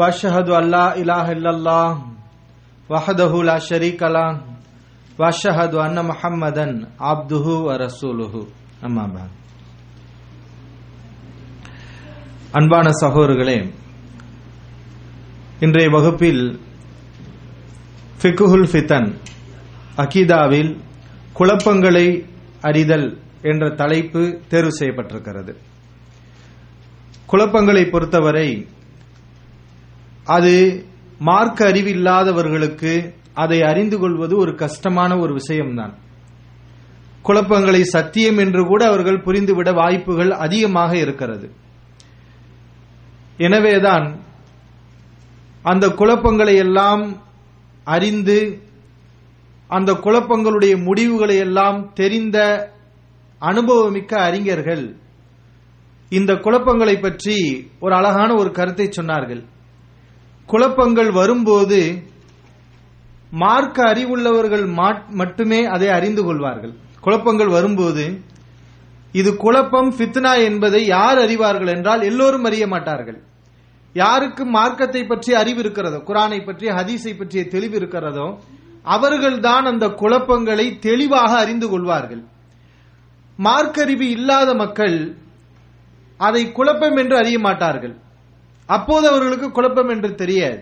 واشهد ان لا اله الا الله وحده لا شريك له واشهد ان محمدا عبده ورسوله. اما بعد. அன்பான சகோதரர்களே இன்றைய வகுப்பில் ஃபிக்குஹுல் ஃபித்தன் அகீதாவில் குழப்பங்களை அறிதல் என்ற தலைப்பு தேர்வு செய்யப்பட்டிருக்கிறது. குழப்பங்களை பொறுத்தவரை அது மார்க்க அறிவில்லாதவர்களுக்கு அதை அறிந்து கொள்வது ஒரு கஷ்டமான ஒரு விஷயம்தான். குழப்பங்களை சத்தியம் என்று கூட அவர்கள் புரிந்துவிட வாய்ப்புகள் அதிகமாக இருக்கிறது. எனவேதான் அந்த குழப்பங்களை எல்லாம் அறிந்து அந்த குழப்பங்களுடைய முடிவுகளை எல்லாம் தெரிந்த அனுபவமிக்க அறிஞர்கள் இந்த குழப்பங்களை பற்றி ஒரு அழகான ஒரு கருத்தை சொன்னார்கள். குழப்பங்கள் வரும்போது மார்க்க அறிவுள்ளவர்கள் மட்டுமே அதை அறிந்து கொள்வார்கள். குழப்பங்கள் வரும்போது இது குழப்பம் ஃபித்னா என்பதை யார் அறிவார்கள் என்றால் எல்லோரும் அறிய மாட்டார்கள். யாருக்கு மார்க்கத்தை பற்றி அறிவு இருக்கிறதோ குரானை பற்றி ஹதீஸை பற்றிய தெளிவு இருக்கிறதோ அவர்கள்தான் அந்த குழப்பங்களை தெளிவாக அறிந்து கொள்வார்கள். மார்க்கறிவு இல்லாத மக்கள் அதை குழப்பம் என்று அறிய மாட்டார்கள். அப்போது அவர்களுக்கு குழப்பம் என்று தெரியாது.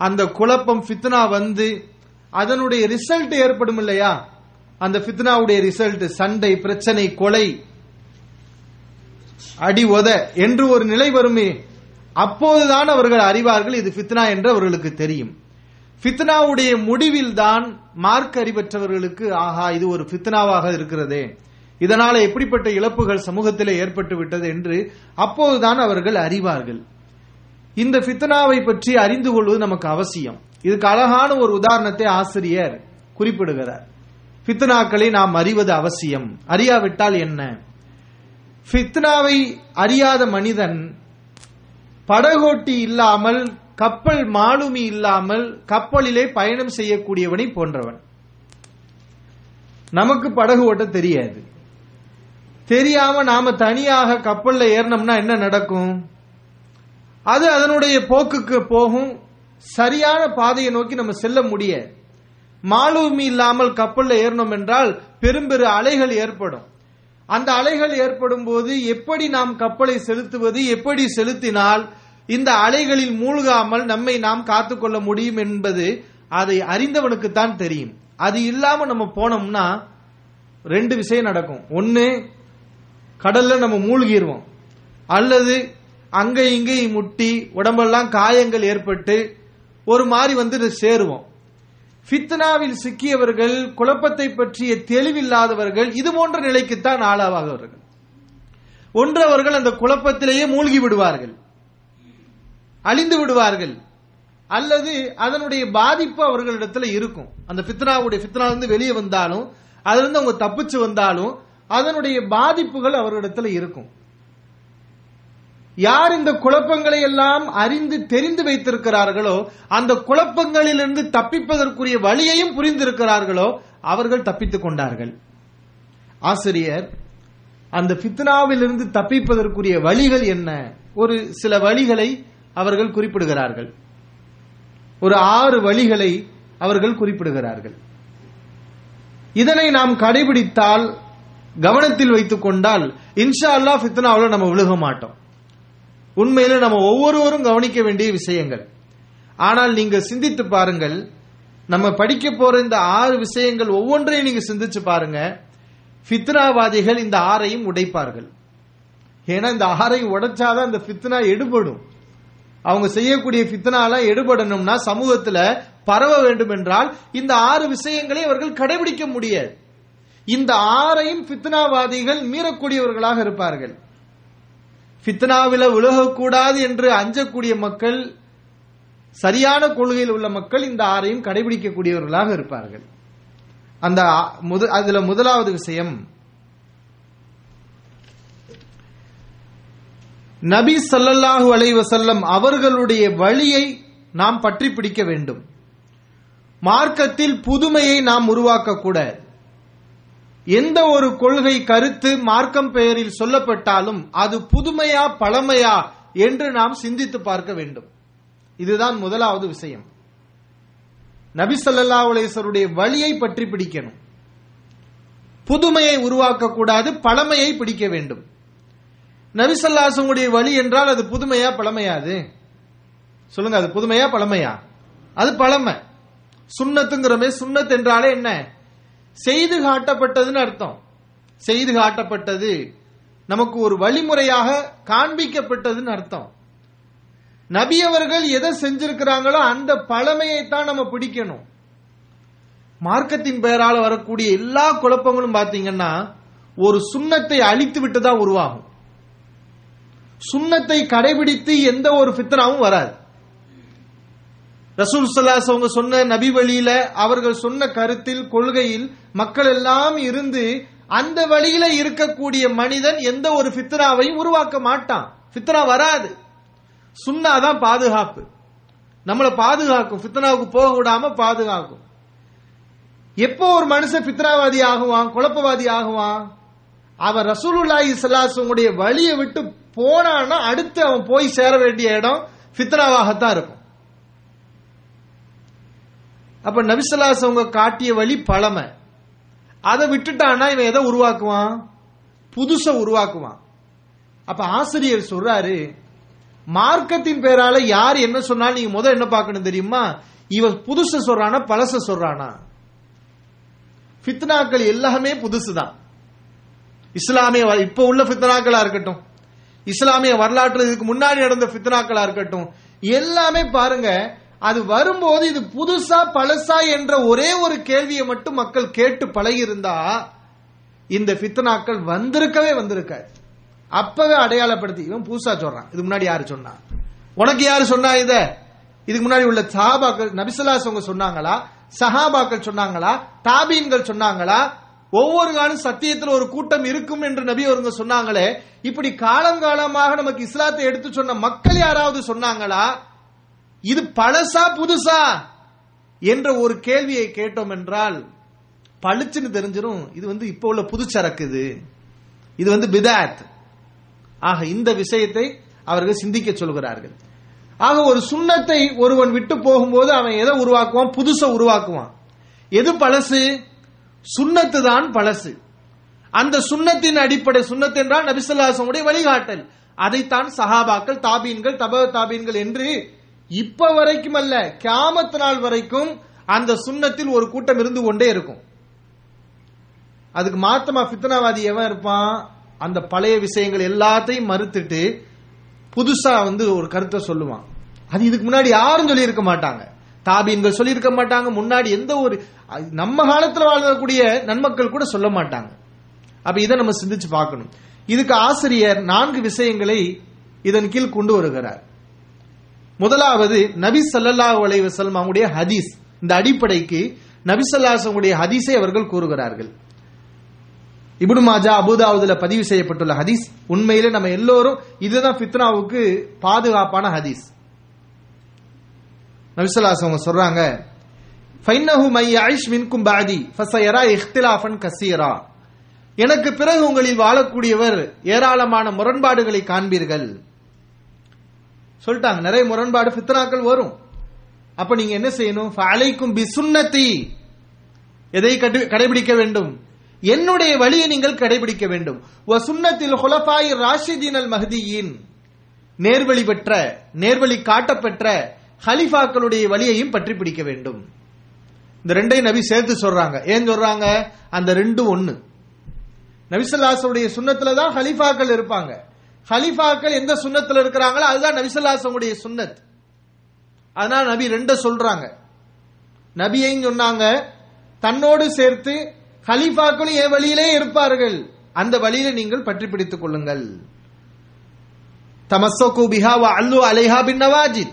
அந்த குழப்பம் ஃபித்னா வந்து அதனுடைய ரிசல்ட் ஏற்படும் இல்லையா? அந்த ஃபித்னாவுடைய ரிசல்ட் சண்டை பிரச்சனை கொலை அடி உத என்று ஒரு நிலை வருமே அப்போதுதான் அவர்கள் அறிவார்கள் இது ஃபித்னா என்று அவர்களுக்கு தெரியும். ஃபித்னாவுடைய முடிவில் தான் மார்க் அறிவற்றவர்களுக்கு ஆஹா இது ஒரு ஃபித்னாவாக இருக்கிறதே. இதனால எப்படிப்பட்ட இழப்புகள் சமூகத்திலே ஏற்பட்டு விட்டது என்று அப்போதுதான் அவர்கள் அறிவார்கள். இந்த ஃபித்னாவை பற்றி அறிந்து கொள்வது நமக்கு அவசியம். இதுக்கு அழகான ஒரு உதாரணத்தை ஆசிரியர் குறிப்பிடுகிறார். ஃபித்னாக்களை நாம் அறிவது அவசியம். அறியாவிட்டால் என்ன? ஃபித்னாவை அறியாத மனிதன் படகோட்டி இல்லாமல் கப்பல் மாலுமி இல்லாமல் கப்பலிலே பயணம் செய்யக்கூடியவனை போன்றவன். நமக்கு படகு ஓட்ட தெரியாது. தெரியாம நாம தனியாக கப்பல்ல ஏறினோம்னா என்ன நடக்கும்? அது அதனுடைய போக்குக்கு போகும். சரியான பாதையை நோக்கி நம்ம செல்ல முடிய மாலுமி இல்லாமல் கப்பல்ல ஏறணும் என்றால் பெரும்பெரு அலைகள் ஏற்படும். அந்த அலைகள் ஏற்படும் போது எப்படி நாம் கப்பலை செலுத்துவது எப்படி செலுத்தினால் இந்த அலைகளில் மூழ்காமல் நம்மை நாம் காத்துக்கொள்ள முடியும் என்பது அதை அறிந்தவனுக்குத்தான் தெரியும். அது இல்லாம நம்ம போனோம்னா ரெண்டு விஷயம் நடக்கும். ஒன்னு கடல்ல நம்ம மூழ்கிடுவோம் அல்லது அங்க இங்கேயும் முட்டி உடம்பெல்லாம் காயங்கள் ஏற்பட்டு ஒரு மாதிரி வந்து சேருவோம். ஃபித்னாவில் சிக்கியவர்கள் குழப்பத்தை பற்றிய தெளிவில்லாதவர்கள் இது போன்ற நிலைக்குத்தான் ஆளாவாகவர்கள் ஒன்று அவர்கள் அந்த குழப்பத்திலேயே மூழ்கி விடுவார்கள். அழிந்து விடுவார்கள். அல்லது அதனுடைய பாதிப்பு அவர்களிடத்துல இருக்கும். அந்த ஃபித்னாவுடைய ஃபித்னாவிலிருந்து வெளியே வந்தாலும் அதிலிருந்து அவங்க தப்பிச்சு வந்தாலும் அதனுடைய பாதிப்புகள் அவர்களிடத்துல இருக்கும். யார் இந்த குழப்பங்களை எல்லாம் அறிந்து தெரிந்து வைத்திருக்கிறார்களோ அந்த குழப்பங்களிலிருந்து தப்பிப்பதற்குரிய வழியையும் புரிந்திருக்கிறார்களோ அவர்கள் தப்பித்துக் கொண்டார்கள். ஆசிரியர் அந்த ஃபித்னாவிலிருந்து தப்பிப்பதற்குரிய வழிகள் என்ன? ஒரு சில வழிகளை அவர்கள் குறிப்பிடுகிறார்கள். ஒரு ஆறு வழிகளை அவர்கள் குறிப்பிடுகிறார்கள். இதனை நாம் கடைபிடித்தால் கவனத்தில் வைத்துக் கொண்டால் இன்ஷா அல்லா ஃபித்னாவில் நம்ம விழுக மாட்டோம். உண்மையில நம்ம ஒவ்வொருவரும் கவனிக்க வேண்டிய விஷயங்கள். ஆனால் நீங்க சிந்தித்து பாருங்கள் நம்ம படிக்க போற இந்த ஆறு விஷயங்கள் ஒவ்வொன்றையும் நீங்க சிந்திச்சு பாருங்க ஃபித்னாவாதிகள் இந்த ஆறையும் உடைப்பார்கள். ஏன்னா இந்த ஆறையும் உடைச்சாதான் இந்த ஃபித்னா எடுபடும். அவங்க செய்யக்கூடிய ஃபித்னாலாம் எடுபடணும்னா சமூகத்துல பரவ வேண்டும் என்றால் இந்த ஆறு விஷயங்களை அவர்கள் கடைபிடிக்க முடியாது. இந்த ஆறையும் ஃபித்னாவாதிகள் மீறக்கூடியவர்களாக இருப்பார்கள். ஃபித்னாவில விலகக்கூடாது என்று அஞ்சக்கூடிய மக்கள் சரியான கொள்கையில் உள்ள மக்கள் இந்த ஆறையும் கடைபிடிக்கக்கூடியவர்களாக இருப்பார்கள். அந்த ஆ- அதுல முதலாவது விஷயம் நபி சல்லல்லாஹு அலைவசல்லம் அவர்களுடைய வழியை நாம் பற்றி பிடிக்க வேண்டும். மார்க்கத்தில் புதுமையை நாம் உருவாக்கக்கூடாது. எந்த ஒரு கொள்கை கருத்து மார்க்கம் பெயரில் சொல்லப்பட்டாலும் அது புதுமையா பழமையா என்று நாம் சிந்தித்து பார்க்க வேண்டும். இதுதான் முதலாவது விஷயம். நபி உலேசருடைய அலைஹி வழியை பற்றி பிடிக்கணும். புதுமையை உருவாக்க கூடாது பழமையை பிடிக்க வேண்டும். நபிசல்லாசனுடைய வழி என்றால் அது புதுமையா பழமையா அது? சொல்லுங்க அது புதுமையா பழமையா? அது பழமை. சுண்ணத்துங்கிறமே சுண்ணத் என்றாலே என்ன? செய்து காட்டப்பட்டதுன்னு அர்த்தம். செய்து காட்டப்பட்டது நமக்கு ஒரு வழிமுறையாக காண்பிக்கப்பட்டதுன்னு அர்த்தம். நபி அவர்கள் எதை செஞ்சிருக்கிறாங்களோ அந்த பழமையை தான் நம்ம பிடிக்கணும். மார்க்கத்தின் பெயரால் வரக்கூடிய எல்லா குழப்பங்களும் பாத்தீங்கன்னா ஒரு சுண்ணத்தை அழித்து விட்டு தான் உருவாகும். சுண்ணத்தை கடைபிடித்து எந்த ஒரு ஃபித்னாவும் வராது. ரசூல் சல்லாஸ் அவங்க சொன்ன நபி வழியில அவர்கள் சொன்ன கருத்தில் கொள்கையில் மக்கள் எல்லாம் இருந்து அந்த வழியில இருக்கக்கூடிய மனிதன் எந்த ஒரு ஃபித்ராவையும் உருவாக்க மாட்டான். ஃபித்ரா வராது. சுன்னா தான் பாதுகாப்பு. நம்மளை பாதுகாக்கும். ஃபித்னாவுக்கு போக விடாம பாதுகாக்கும். எப்போ ஒரு மனுஷன் பித்ராவாதி ஆகுவான் குழப்பவாதி ஆகுவான் அவன் ரசூலுல்லாஹி ஸல்லல்லாஹு வழியை விட்டு போனான்னா அடுத்து அவன் போய் சேர வேண்டிய இடம் ஃபித்னாவாகத்தான் இருக்கும். அப்ப நபிசல்லாஸ் அவங்க காட்டிய வழி பழமை. அதை விட்டுட்டான்னா இவன் எதை உருவாக்குவான்? புதுச உருவாக்குவான். அப்ப ஆசிரியர் சொல்றாரு மார்க்கத்தின் பேரால யார் என்ன சொன்னாலும் நீங்க முதல் என்ன பார்க்கணும் தெரியுமா? இவன் புதுச சொல்றானா பழச சொல்றானா? ஃபித்னாக்கள் எல்லாமே புதுசுதான். இஸ்லாமிய வ- இப்ப உள்ள ஃபித்னாக்களா இருக்கட்டும். இஸ்லாமிய வரலாற்று இதுக்கு முன்னாடி நடந்த ஃபித்னாக்களா இருக்கட்டும். எல்லாமே பாருங்க அது வரும்போது இது புதுசா பழசா என்ற ஒரே ஒரு கேள்வியை மட்டும் மக்கள் கேட்டு பழகியிருந்தா இந்த ஃபித்னாக்கள் வந்திருக்கவே வந்திருக்காது. அப்பவே அடையாளப்படுத்தி இவன் புதுசா சொல்றான் இதுக்கு முன்னாடி யாரு சொன்னா? உனக்கு யாரு சொன்னா இத? இதுக்கு முன்னாடி உள்ள சஹாபாக்கள் நபிசல்லாஸ் அவங்க சொன்னாங்களா? சஹாபாக்கள் சொன்னாங்களா? தாபீன்கள் சொன்னாங்களா? ஒவ்வொரு காலம் சத்தியத்தில் ஒரு கூட்டம் இருக்கும் என்று நபி அவருங்க சொன்னாங்களே இப்படி காலம் காலமாக நமக்கு இஸ்லாத்தை எடுத்து சொன்ன மக்கள் யாராவது சொன்னாங்களா? இது பழசா புதுசா? என்ற ஒரு கேள்வியை கேட்டோம் என்றால் பளிச்சுன்னு தெரிஞ்சிடும் இது வந்து இப்போ உள்ள புதுச்சரக்கு இது. இது வந்து பிதாத். ஆக இந்த விஷயத்தை அவர்கள் சிந்திக்க சொல்கிறார்கள். ஆக ஒரு சுண்ணத்தை ஒருவன் விட்டு போகும்போது அவன் எதை உருவாக்குவான்? புதுசை உருவாக்குவான். எது பழசு? சுண்ணத்து தான் பழசு. அந்த சுண்ணத்தின் அடிப்படை சுண்ணத் என்றால் நபிசல்லாசமுடைய வழிகாட்டல். அதைத்தான் சஹாபாக்கள் தாபீன்கள் தப தாபீன்கள் என்று இப்ப வரைக்கும் அல்ல கியாமத்து நாள் வரைக்கும் அந்த சுண்ணத்தில் ஒரு கூட்டம் இருந்து கொண்டே இருக்கும். அதுக்கு மாத்தமா பித்தனாவாதி எவன் இருப்பான்? அந்த பழைய விஷயங்கள் எல்லாத்தையும் மறுத்துட்டு புதுசா வந்து ஒரு கருத்தை சொல்லுவான். அது இதுக்கு முன்னாடி யாரும் சொல்லியிருக்க மாட்டாங்க. தாபீன்கள் சொல்லியிருக்க மாட்டாங்க. முன்னாடி எந்த ஒரு நம்ம காலத்தில் வாழக்கூடிய நன்மக்கள் கூட சொல்ல மாட்டாங்க. அப்ப இதை நம்ம சிந்திச்சு பார்க்கணும். இதுக்கு ஆசிரியர் நான்கு விஷயங்களை இதன் கீழ் கொண்டு வருகிறார். முதலாவது நபி ஸல்லல்லாஹு அலைவசல்லம் அவங்களுடைய ஹதீஸ். இந்த அடிப்படைக்கு நபி ஸல்லல்லாஹு ஹதீஸை அவர்கள் கூறுகிறார்கள். இப்னு மாஜா அபுதாவுதுல பதிவு செய்யப்பட்டுள்ள ஹதீஸ். உண்மையிலே நம்ம எல்லோரும் இதுதான் ஃபித்னாவுக்கு பாதுகாப்பான ஹதீஸ். நபிசல்லாஸ் அவங்க சொல்றாங்க ஃபைன்னஹு மை ஐஷ் மின்கும் பாதி ஃபசயரா இஹ்திலாஃபன் கசீரா. எனக்கு பிறகு உங்களில் வாழக்கூடியவர் ஏராளமான முரண்பாடுகளை காண்பீர்கள். சொல்லிட்டாங்க நிறைய முரண்பாடு பித்னாக்கள் வரும். அப்ப நீங்க என்ன செய்யணும்? ஃபஅலைக்கும் பிசுன்னத்தி. எதை கடைபிடிக்க வேண்டும்? என்னுடைய வழியை நீங்கள் கடைபிடிக்க வேண்டும். வ சுன்னத்தில் ஹுலஃபாய் ராஷிதீன் அல் மஹதியின் நேர்வழி பெற்ற நேர்வழி காட்டப்பெற்ற ஹலிஃபாக்களுடைய வழியையும் பற்றி பிடிக்க வேண்டும். இந்த ரெண்டையும் நபி சேர்த்து சொல்றாங்க. ஏன் சொல்றாங்க? அந்த ரெண்டும் ஒன்னு நபிசல்லாசனுடைய சுண்ணத்துல தான் ஹலிஃபாக்கள் இருப்பாங்க. ஹலிஃபாக்கள் எந்த சுண்ணத்தில் இருக்கிறாங்களோ அதுதான் நபிசல்லாசனுடைய சுண்ணத். அதனால நபி ரெண்ட சொல்றாங்க. நபியையும் சொன்னாங்க தன்னோடு சேர்த்து ஹலீஃபாக்களும் என் வழியிலே இருப்பார்கள். அந்த வழியில நீங்கள் பற்றி பிடித்துக் கொள்ளுங்கள். தமசோ பிஹா அல்லு அலைஹா பின் நவாஜித்.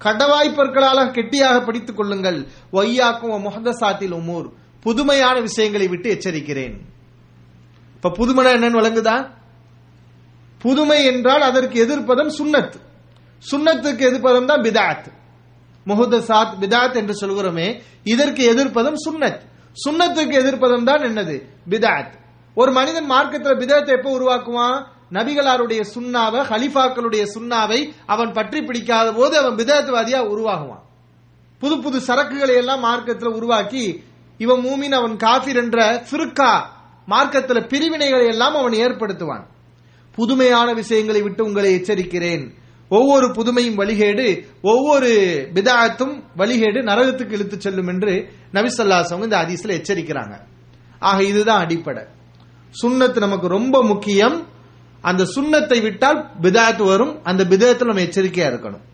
கடவாய்ப்பற்களால கெட்டியாக படித்துக் கொள்ளுங்கள். ஒய்யாக்கும் முகதசாத்தில் உமூர். புதுமையான விஷயங்களை விட்டு எச்சரிக்கிறேன். இப்ப புதுமனா என்னன்னு வழங்குதா புதுமை என்றால் அதற்கு எதிர்ப்பதம் சுண்ணத் சுண்ணத்துக்கு எதிர்ப்பதம் தான் பிதாத். முஹதசாத் பிதாத் என்று சொல்கிறோமே இதற்கு எதிர்ப்பதம் சுன்னத் சுண்ணத்துக்கு எதிர்ப்பதம் தான் என்னது? பிதாத். ஒரு மனிதன் மார்க்கத்தில் பிதாத்தை எப்போ உருவாக்குவான்? நபிகளாருடைய சுண்ணாவை ஹலிஃபாக்களுடைய சுண்ணாவை அவன் பற்றி பிடிக்காத போது அவன் பிதாத்வாதியா உருவாகுவான். புது புது சரக்குகளை எல்லாம் மார்க்கத்தில் உருவாக்கி இவன் மூமின் அவன் காஃபிர் என்ற ஃபிருக்கா மார்க்கத்தில் பிரிவினைகளை எல்லாம் அவன் ஏற்படுத்துவான். புதுமையான விஷயங்களை விட்டு உங்களை எச்சரிக்கிறேன். ஒவ்வொரு புதுமையும் வழிகேடு ஒவ்வொரு விதாயத்தும் வழிகேடு நரகத்துக்கு இழுத்து செல்லும் என்று நபிசல்லாசவங்க இந்த அதிசல எச்சரிக்கிறாங்க. ஆக இதுதான் அடிப்படை. சுண்ணத்து நமக்கு ரொம்ப முக்கியம். அந்த சுண்ணத்தை விட்டால் பிதாத்து வரும். அந்த பிதாத்துல நம்ம எச்சரிக்கையா இருக்கணும்.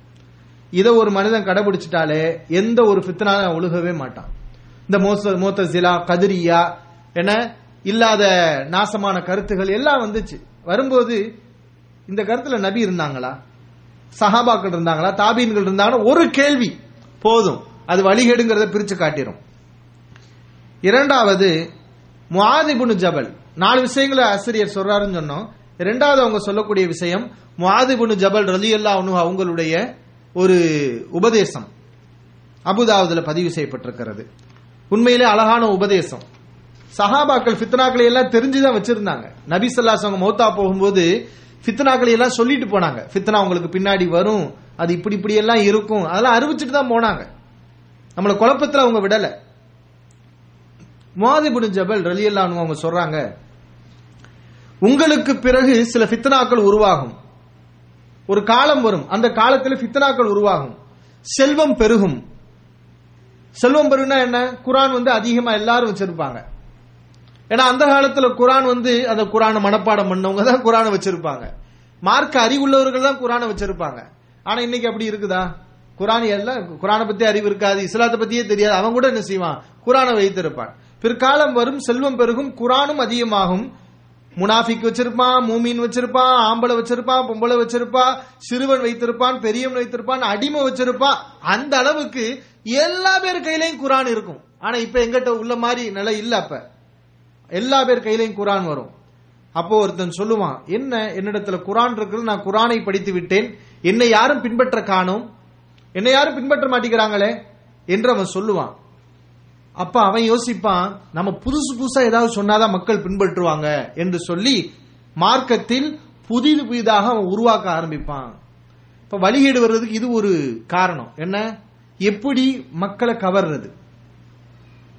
இதை ஒரு மனிதன் கடைபிடிச்சிட்டாலே எந்த ஒரு ஃபித்னால ஒழுகவே மாட்டான். இந்த மோச மோத்தசிலா கதிரியா என இல்லாத நாசமான கருத்துகள் எல்லாம் வந்துச்சு. வரும்போது இந்த கருத்துல நபி இருந்தாங்களா? சஹாபாக்கள் இருந்தாங்களா? தாபீன்கள் இருந்தாங்களா? ஒரு கேள்வி போதும். அது வழிகேடுங்கிறத பிரிச்சு காட்டிடும் இரண்டாவது முஹாதிபுனு ஜபல். நாலு விஷயங்களை ஆசிரியர் சொல்றாருன்னு சொன்னோம். இரண்டாவது அவங்க சொல்லக்கூடிய விஷயம் முஹாதிபுனு ஜபல் ரலி அல்லா அவங்களுடைய ஒரு உபதேசம். அபுதாவதுல பதிவு செய்யப்பட்டிருக்கிறது. உண்மையிலே அழகான உபதேசம். சஹாபாக்கள் ஃபித்னாக்களை எல்லாம் தெரிஞ்சுதான் வச்சிருந்தாங்க. நபி ஸல்லல்லாஹு அவங்க மௌத்தா போகும்போது ஃபித்னாக்களை எல்லாம் சொல்லிட்டு போனாங்க. ஃபித்னா உங்களுக்கு பின்னாடி வரும் அது இப்படி இப்படி எல்லாம் இருக்கும். அதெல்லாம் அறிவிச்சுட்டு தான் போனாங்க. நம்மளை குழப்பத்தில் அவங்க விடல. முவாதிபுன் ஜபல் ரலியல்லாஹு அவங்க சொல்றாங்க உங்களுக்கு பிறகு சில ஃபித்னாக்கள் உருவாகும். ஒரு காலம் வரும். அந்த காலத்தில் ஃபித்னாக்கள் உருவாகும். செல்வம் பெருகும். செல்வம் பெருகுனா என்ன? குரான் வந்து அதிகமா எல்லாரும் வச்சிருப்பாங்க. ஏன்னா அந்த காலத்துல குரான் வந்து அந்த குரானை மனப்பாடம் பண்ணவங்க தான் குரானை வச்சிருப்பாங்க. மார்க்க அறிவுள்ளவர்கள் தான் குரானை வச்சிருப்பாங்க. ஆனா இன்னைக்கு அப்படி இருக்குதா? குரான் எல்லாம் குரானை பத்தி அறிவு இருக்காது இஸ்லாத்தை பத்தியே தெரியாது. அவன் கூட என்ன செய்வான்? குரானை வைத்திருப்பான். பிற்காலம் வரும் செல்வம் பெருகும் குரானும் அதிகமாகும். முனாஃபிக் வச்சிருப்பான் மூமின் வச்சிருப்பான் ஆம்பளை வச்சிருப்பான் பொம்பளை வச்சிருப்பான் சிறுவன் வைத்திருப்பான் பெரியவன் வைத்திருப்பான் அடிமை வச்சிருப்பான். அந்த அளவுக்கு எல்லா பேர் கையிலையும் குரான் இருக்கும். ஆனா இப்ப எங்கிட்ட உள்ள மாதிரி நிலை இல்ல அப்ப. எல்லா பேர் கையிலையும் குரான் வரும். அப்போ ஒருத்தன் சொல்லுவான் என்ன? என்னிடத்துல குரான் இருக்கிறது நான் குரானை படித்து விட்டேன். என்னை யாரும் பின்பற்ற காணும்? என்னை யாரும் பின்பற்ற மாட்டேங்கிறாங்களே? என்று அவன் சொல்லுவான். அப்ப அவன் யோசிப்பான் நம்ம புதுசு புதுசா ஏதாவது சொன்னாதான் மக்கள் பின்பற்றுவாங்க என்று சொல்லி மார்க்கத்தில் புதிது புதிதாக அவன் உருவாக்க ஆரம்பிப்பான். இப்ப வழிகேடு வர்றதுக்கு இது ஒரு காரணம். என்ன? எப்படி மக்களை கவர்றது?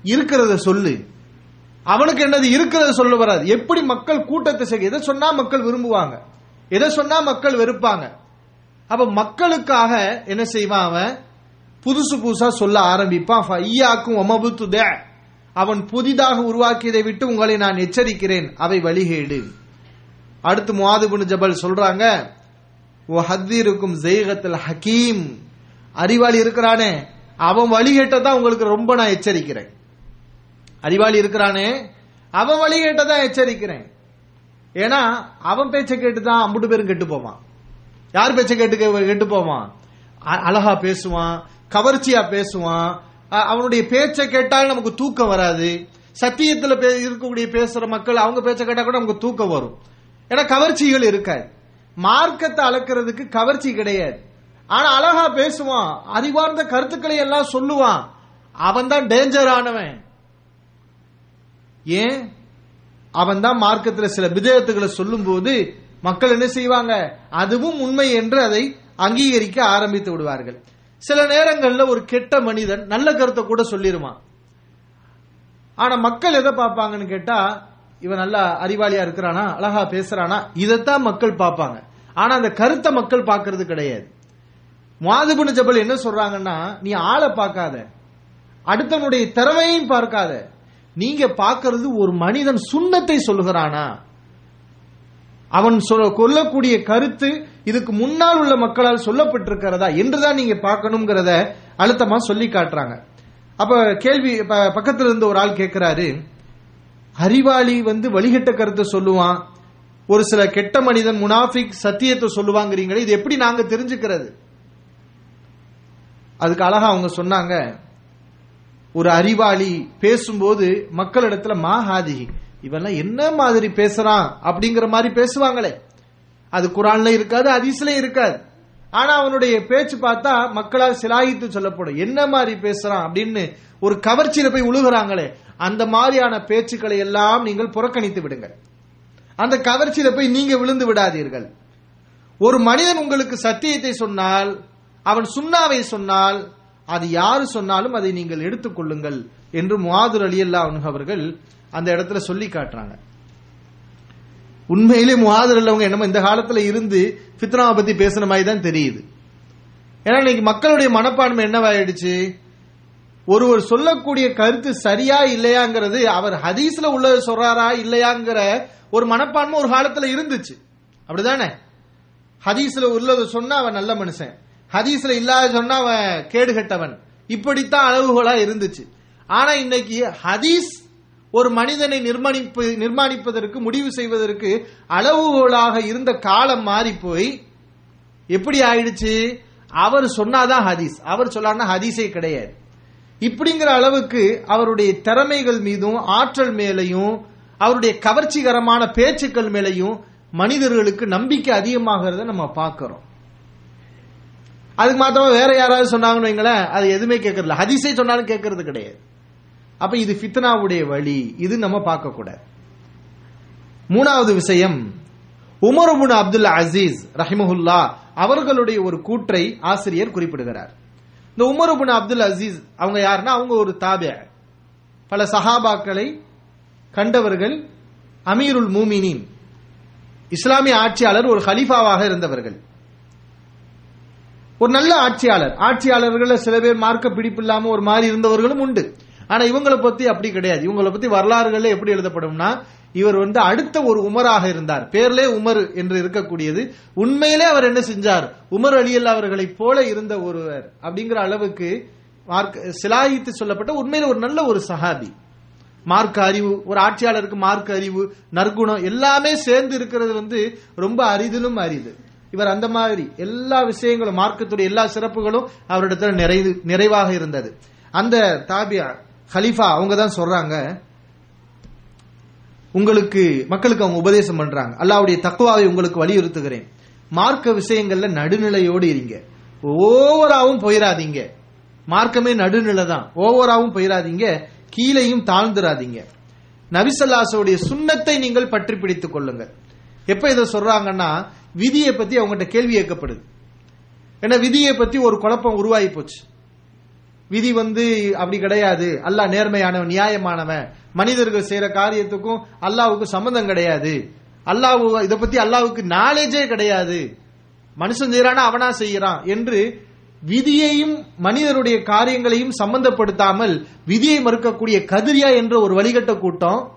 இருக்கிறத சொல்லு. அவனுக்கு என்னது இருக்கிறத சொல்ல வராது. எப்படி மக்கள் கூட்டத்தை செய்ய எதை சொன்னா மக்கள் விரும்புவாங்க? எதை சொன்னா மக்கள் வெறுப்பாங்க? அப்ப மக்களுக்காக என்ன செய்வான் அவன்? புதுசு புதுசா சொல்ல ஆரம்பிப்பான். ஐயாக்கும் ஒமபுத்து அவன் புதிதாக உருவாக்கியதை விட்டு உங்களை நான் எச்சரிக்கிறேன். அவை வழிகேடு. அடுத்து முவாதுபுன் ஜபல் சொல்றாங்க ஓ ஹத்தீருக்கும் ஜெயகத்தில் ஹக்கீம் அறிவாளி இருக்கிறானே. அவன் வழிகேட்டதான் உங்களுக்கு ரொம்ப நான் எச்சரிக்கிறேன். அறிவாளி இருக்கிறானே அவன் வழி கேட்டதான் எச்சரிக்கிறேன். ஏன்னா அவன் பேச்சை கேட்டுதான் அம்புட்டு பேரும் கெட்டு போவான். யார் பேச்சை கேட்டு கெட்டு போவான்? அழகா பேசுவான் கவர்ச்சியா பேசுவான் அவனுடைய பேச்சை கேட்டால் நமக்கு தூக்கம் வராது. சத்தியத்துல இருக்கக்கூடிய பேசுற மக்கள் அவங்க பேச்சை கேட்டா கூட நமக்கு தூக்கம் வரும். ஏன்னா கவர்ச்சிகள் இருக்காது. மார்க்கத்தை அளக்கிறதுக்கு கவர்ச்சி கிடையாது. ஆனா அழகா பேசுவான் அறிவார்ந்த கருத்துக்களை எல்லாம் சொல்லுவான். அவன் தான் டேஞ்சர் ஆனவன். ஏன்? அவன் தான் மார்க்கத்தில் சில விதயத்துகளை சொல்லும் போது மக்கள் என்ன செய்வாங்க? அதுவும் உண்மை என்று அதை அங்கீகரிக்க ஆரம்பித்து விடுவார்கள். சில நேரங்களில் ஒரு கெட்ட மனிதன் நல்ல கருத்தை கூட சொல்லிருவான். ஆனா மக்கள் எதை பார்ப்பாங்கன்னு கேட்டா இவன் நல்லா அறிவாளியா இருக்கிறானா? அழகா பேசுறானா? இதைத்தான் மக்கள் பார்ப்பாங்க. ஆனா அந்த கருத்தை மக்கள் பார்க்கறது கிடையாது. மாதுபுன ஜபல் என்ன சொல்றாங்கன்னா நீ ஆளை பார்க்காத. அடுத்தவனுடைய திறமையும் பார்க்காத. நீங்க பார்க்கறது ஒரு மனிதன் சுண்ணத்தை சொல்லுகிறானா? அவன் கொல்லக்கூடிய கருத்து இதுக்கு முன்னால் உள்ள மக்களால் சொல்லப்பட்டிருக்கிறதா? என்றுதான் நீங்க பார்க்கணுங்கிறத அழுத்தமா சொல்லி காட்டுறாங்க. அப்ப கேள்வி பக்கத்துல இருந்து ஒரு ஆள் கேட்கிறாரு அறிவாளி வந்து வழிகட்ட கருத்தை சொல்லுவான். ஒரு சில கெட்ட மனிதன் முனாஃபிக் சத்தியத்தை சொல்லுவாங்கிறீங்களே இது எப்படி நாங்க தெரிஞ்சுக்கிறது? அதுக்கு அழகா அவங்க சொன்னாங்க ஒரு அறிவாளி பேசும்போது மக்களிடத்துல மாஹாதிகி இவெல்லாம் என்ன மாதிரி பேசுறான்? அப்படிங்கிற மாதிரி பேசுவாங்களே. அது குரான்ல இருக்காது அதிசல இருக்காது. ஆனா அவனுடைய பேச்சு பார்த்தா மக்களால் சிலாகித்து சொல்லப்படும். என்ன மாதிரி பேசுறான்? அப்படின்னு ஒரு கவர்ச்சியில போய் உழுகுறாங்களே. அந்த மாதிரியான பேச்சுக்களை எல்லாம் நீங்கள் புறக்கணித்து விடுங்கள். அந்த கவர்ச்சியில போய் நீங்க விழுந்து விடாதீர்கள். ஒரு மனிதன் உங்களுக்கு சத்தியத்தை சொன்னால் அவன் சுண்ணாவை சொன்னால் அது யாரு சொன்னாலும் அதை நீங்கள் எடுத்துக்கொள்ளுங்கள் என்று முவாதுர் அலி அல்லா அவர்கள் அந்த இடத்துல சொல்லி காட்டுறாங்க. உண்மையிலே முகாதர் உள்ளவங்க என்னமோ இந்த காலத்துல இருந்து ஃபித்னாவை பத்தி பேசுன மாதிரி தான் தெரியுது. ஏன்னா இன்னைக்கு மக்களுடைய மனப்பான்மை என்னவாயிடுச்சு? ஒருவர் சொல்லக்கூடிய கருத்து சரியா இல்லையாங்கிறது அவர் ஹதீஸ்ல உள்ளது சொல்றாரா இல்லையாங்கிற ஒரு மனப்பான்மை ஒரு காலத்துல இருந்துச்சு. அப்படிதானே? ஹதீஸ்ல உள்ளது சொன்னா அவன் நல்ல மனுஷன். ஹதீஸ்ல இல்லாத சொன்னா அவன் கேடுகட்டவன் இப்படித்தான் அளவுகோலா இருந்துச்சு. ஆனா இன்னைக்கு ஹதீஸ் ஒரு மனிதனை நிர்மாணிப்பு நிர்மாணிப்பதற்கு முடிவு செய்வதற்கு அளவுகோலாக இருந்த காலம் மாறி போய் எப்படி ஆயிடுச்சு? அவர் சொன்னாதான் ஹதீஸ். அவர் சொல்லார்னா ஹதீஸே கிடையாது. இப்படிங்கிற அளவுக்கு அவருடைய திறமைகள் மீதும் ஆற்றல் மேலையும் அவருடைய கவர்ச்சிகரமான பேச்சுக்கள் மேலையும் மனிதர்களுக்கு நம்பிக்கை அதிகமாகிறத நம்ம பார்க்கிறோம். அதுக்கு மாத்திரமா வேற யாராவது சொன்னாங்கன்னு வைங்களேன் அது எதுவுமே கேட்கறதில்ல. ஹதிசை சொன்னாலும் கேட்கறது கிடையாது. அப்ப இது ஃபித்னாவுடைய வழி. இது நம்ம பார்க்க கூடாது மூணாவது விஷயம் உமர்புன் அப்துல் அசீஸ் ரஹிமஹுல்லா அவர்களுடைய ஒரு கூற்றை ஆசிரியர் குறிப்பிடுகிறார். இந்த உமர்புன் அப்துல் அசீஸ் அவங்க யாருன்னா அவங்க ஒரு தாபிய பல சஹாபாக்களை கண்டவர்கள் அமீருல் மூமினின். இஸ்லாமிய ஆட்சியாளர் ஒரு ஹலீஃபாவாக இருந்தவர்கள். ஒரு நல்ல ஆட்சியாளர். ஆட்சியாளர்களை சில பேர் மார்க்க பிடிப்பு இல்லாம ஒரு மாதிரி இருந்தவர்களும் உண்டு. ஆனா இவங்களை பத்தி அப்படி கிடையாது. இவங்களை பத்தி வரலாறுகள்ல எப்படி எழுதப்படும்னா இவர் வந்து அடுத்த ஒரு உமராக இருந்தார். பேர்லே உமர் என்று இருக்கக்கூடியது. உண்மையிலே அவர் என்ன செஞ்சார்? உமர் அலியல் அவர்களைப் போல இருந்த ஒருவர் அப்படிங்கிற அளவுக்கு மார்க் சிலாயித்து சொல்லப்பட்ட உண்மையில ஒரு நல்ல ஒரு சஹாபி. மார்க் அறிவு ஒரு ஆட்சியாளருக்கு மார்க் அறிவு நற்குணம் எல்லாமே சேர்ந்து இருக்கிறது வந்து ரொம்ப அரிதிலும் அரிது. இவர் அந்த மாதிரி எல்லா விஷயங்களும் மார்க்கத்துடைய எல்லா சிறப்புகளும் அவரிடத்துல நிறைவு நிறைவாக இருந்தது. அந்த தாபியா ஹலீஃபா அவங்க தான் சொல்றாங்க உங்களுக்கு மக்களுக்கு அவங்க உபதேசம் பண்றாங்க. அல்லாவுடைய தக்குவாவை உங்களுக்கு வலியுறுத்துகிறேன். மார்க்க விஷயங்கள்ல நடுநிலையோடு இருங்க. ஓவராவும் போயிடாதீங்க மார்க்கமே நடுநிலை தான் ஓவராவும் போயிடாதீங்க கீழையும் தாழ்ந்துராதீங்க. நபிசல்லாசோடைய சுண்ணத்தை நீங்கள் பற்றி பிடித்துக் கொள்ளுங்கள். எப்ப இதை சொல்றாங்கன்னா விதியை பத்தி அவங்ககிட்ட கேள்வி கேட்கப்படுது. ஏன்னா விதியை பத்தி ஒரு குழப்பம் உருவாகி போச்சு. விதி வந்து அப்படி கிடையாது. அல்லாஹ் நேர்மையானவன் நியாயமானவன். மனிதர்கள் செய்யற காரியத்துக்கும் அல்லாவுக்கும் சம்பந்தம் கிடையாது. அல்லாஹ் இதை பத்தி அல்லாவுக்கு நாலேஜே கிடையாது. மனுஷன் செய்யறானா அவனா செய்யறான் என்று விதியையும் மனிதருடைய காரியங்களையும் சம்பந்தப்படுத்தாமல் விதியை மறுக்கக்கூடிய கதிரியா என்ற ஒரு வழிகட்ட கூட்டம்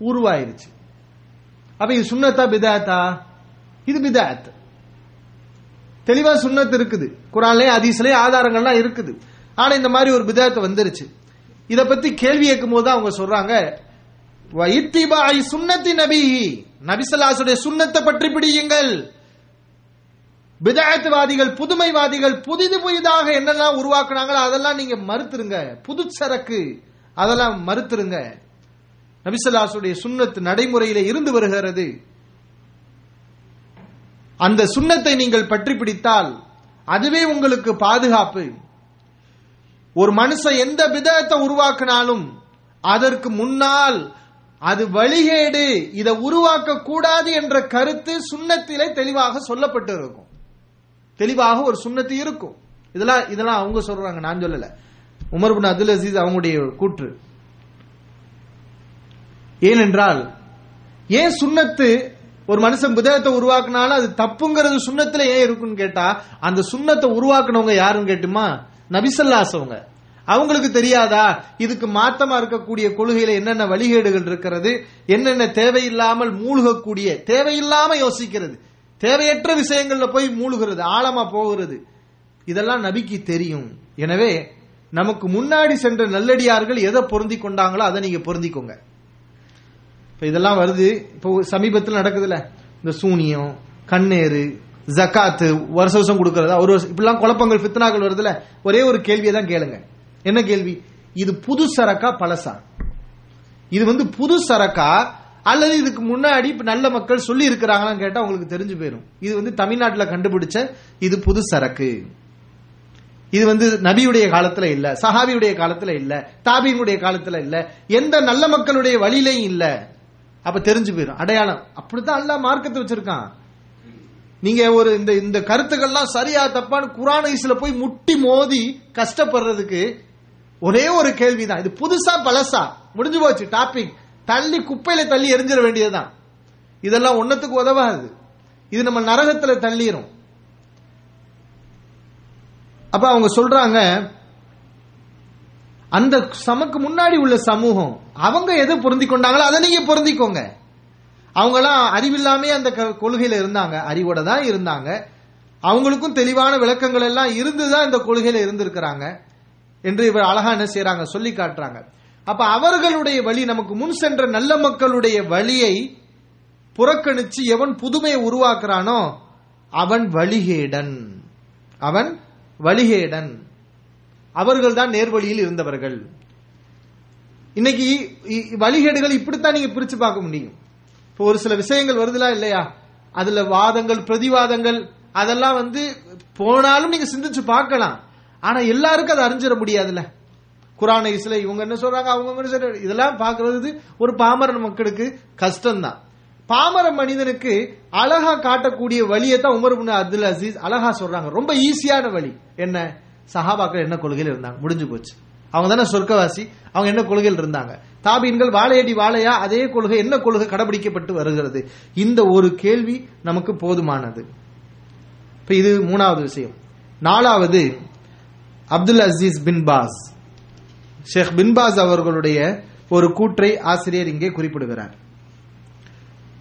உருவாயிருச்சு. அப்ப இது சுண்ணத்தா பிதாத்தா? இது பிதாத். தெளிவா சுண்ணத்து இருக்குது. குரான்லயே அதிசலே ஆதாரங்கள்லாம் இருக்குது. ஆனா இந்த மாதிரி ஒரு பிதாத்து வந்துருச்சு. இத பத்தி கேள்வி கேட்கும் போது அவங்க சொல்றாங்க இத்திபாய் சுண்ணத்தி நபி. நபிசல்லாசுடைய சுண்ணத்தை பற்றி பிடியுங்கள். பிதாயத்துவாதிகள் புதுமைவாதிகள் புதிது புதிதாக என்னெல்லாம் உருவாக்குனாங்களோ அதெல்லாம் நீங்க மறுத்துருங்க. புது சரக்கு அதெல்லாம் மறுத்துருங்க. நபிசல்லாசுடைய சுண்ணத்து நடைமுறையில இருந்து வருகிறது. அந்த சுண்ணத்தை நீங்கள் பற்றி பிடித்தால் அதுவே உங்களுக்கு பாதுகாப்பு. ஒரு மனுஷன் எந்த விதத்தை உருவாக்கினாலும் அதற்கு முன்னால் அது வழிகேடு இதை உருவாக்க கூடாது என்ற கருத்து சுண்ணத்திலே தெளிவாக சொல்லப்பட்டு இருக்கும் தெளிவாக ஒரு சுண்ணத்து இருக்கும். இதெல்லாம் இதெல்லாம் அவங்க சொல்றாங்க நான் சொல்லல. உமர் பின் அப்துல் அசீஸ் அவங்களுடைய கூற்று. ஏனென்றால் ஏன் சுண்ணத்து ஒரு மனுஷன் புதகத்தை உருவாக்குனாலும் அது தப்புங்கிறது சுண்ணத்துல ஏன் இருக்குன்னு கேட்டா அந்த சுண்ணத்தை உருவாக்குனவங்க யாருன்னு கேட்டுமா? நபிசல்லாசவங்க. அவங்களுக்கு தெரியாதா? இதுக்கு மாத்தமா இருக்கக்கூடிய கொள்கையில என்னென்ன வழிகேடுகள் இருக்கிறது? என்னென்ன தேவையில்லாமல் மூழ்கக்கூடிய தேவையில்லாம யோசிக்கிறது. தேவையற்ற விஷயங்கள்ல போய் மூழ்கிறது ஆழமா போகிறது. இதெல்லாம் நபிக்கு தெரியும். எனவே நமக்கு முன்னாடி சென்ற நல்லடியார்கள் எதை பொருந்தி கொண்டாங்களோ அதை நீங்க பொருந்திக்கோங்க. இப்ப இதெல்லாம் வருது. இப்போ சமீபத்தில் நடக்குதுல இந்த சூனியம் கண்ணேறு ஜக்காத்து வருஷ வருஷம் கொடுக்கறதா? ஒரு வருஷம் இப்படிலாம் குழப்பங்கள் ஃபித்னாக்கள் வருதுல ஒரே ஒரு கேள்வியை தான் கேளுங்க. என்ன கேள்வி? இது புது சரக்கா பழசா? இது வந்து புது சரக்கா? அல்லது இதுக்கு முன்னாடி நல்ல மக்கள் சொல்லி இருக்கிறாங்களான்னு கேட்டா உங்களுக்கு தெரிஞ்சு போயிடும் இது வந்து தமிழ்நாட்டில் கண்டுபிடிச்ச இது புது சரக்கு. இது வந்து நபியுடைய காலத்துல இல்ல சஹாபியுடைய காலத்துல இல்ல தாபியினுடைய காலத்துல இல்ல எந்த நல்ல மக்களுடைய வழியிலையும் இல்லை. அப்ப தெரிஞ்சு போயிடும் அடையாளம். அப்படித்தான் அல்லாஹ் மார்க்கத்தை வச்சிருக்கான். நீங்க ஒரு இந்த இந்த கருத்துக்கள்லாம் சரியா தப்பான்னு குரான் ஐஸ்ல போய் முட்டி மோதி கஷ்டப்படுறதுக்கு ஒரே ஒரு கேள்விதான். இது புதுசா பழசா. முடிஞ்சு போச்சு டாபிக் தள்ளி குப்பையில தள்ளி எரிஞ்சிட வேண்டியதுதான். இதெல்லாம் ஒன்னத்துக்கு உதவாது. இது நம்ம நரகத்துல தள்ளிரும். அப்ப அவங்க சொல்றாங்க அந்த சமக்கு முன்னாடி உள்ள சமூகம் அவங்க எதை பொருந்தி கொண்டாங்களோ அதை நீங்க பொருந்திக்கோங்க. அவங்களாம் அறிவில்லாமே அந்த க- கொள்கையில இருந்தாங்க. அறிவோட தான் இருந்தாங்க. அவங்களுக்கும் தெளிவான விளக்கங்கள் எல்லாம் இருந்துதான் இந்த கொள்கையில இருந்திருக்கிறாங்க என்று இவர் அழகா என்ன செய்யறாங்க சொல்லி காட்டுறாங்க. அப்ப அவர்களுடைய வழி நமக்கு முன் சென்ற நல்ல மக்களுடைய வழியை புறக்கணிச்சு எவன் புதுமையை உருவாக்குறானோ அவன் வழிகேடன். அவன் வழிகேடன். அவர்கள் தான் நேர்வழியில் இருந்தவர்கள். இன்னைக்கு வழிகேடுகள் இப்படித்தான் நீங்க பிரிச்சு பார்க்க முடியும். இப்போ ஒரு சில விஷயங்கள் வருதுலா இல்லையா? அதுல வாதங்கள் பிரதிவாதங்கள் அதெல்லாம் வந்து போனாலும் நீங்க சிந்திச்சு பார்க்கலாம். ஆனா எல்லாருக்கும் அதை அறிஞ்சிட முடியாதுல்ல. குரான ஐஸ்ல இவங்க என்ன சொல்றாங்க அவங்க என்ன சொல்றாங்க இதெல்லாம் பாக்குறது ஒரு பாமர மக்களுக்கு கஷ்டம்தான். பாமர மனிதனுக்கு அழகா காட்டக்கூடிய வழியை தான் உமர் அப்துல் அசீஸ் அழகா சொல்றாங்க. ரொம்ப ஈஸியான வழி. என்ன? சஹாபாக்கள் என்ன கொள்கையில் இருந்தாங்க? முடிஞ்சு போச்சு. அவங்க தானே சொர்க்கவாசி. அவங்க என்ன கொள்கையில் இருந்தாங்க? தாபீன்கள் வாழையடி வாழையா? அதே கொள்கை என்ன கொள்கை கடைபிடிக்கப்பட்டு வருகிறது? இந்த ஒரு கேள்வி நமக்கு போதுமானது. இப்ப இது மூணாவது விஷயம். நாலாவது Abdul Aziz bin Baz. Sheikh bin Baz அவர்களுடைய ஒரு கூற்றை ஆசிரியர் இங்கே குறிப்பிடுகிறார்.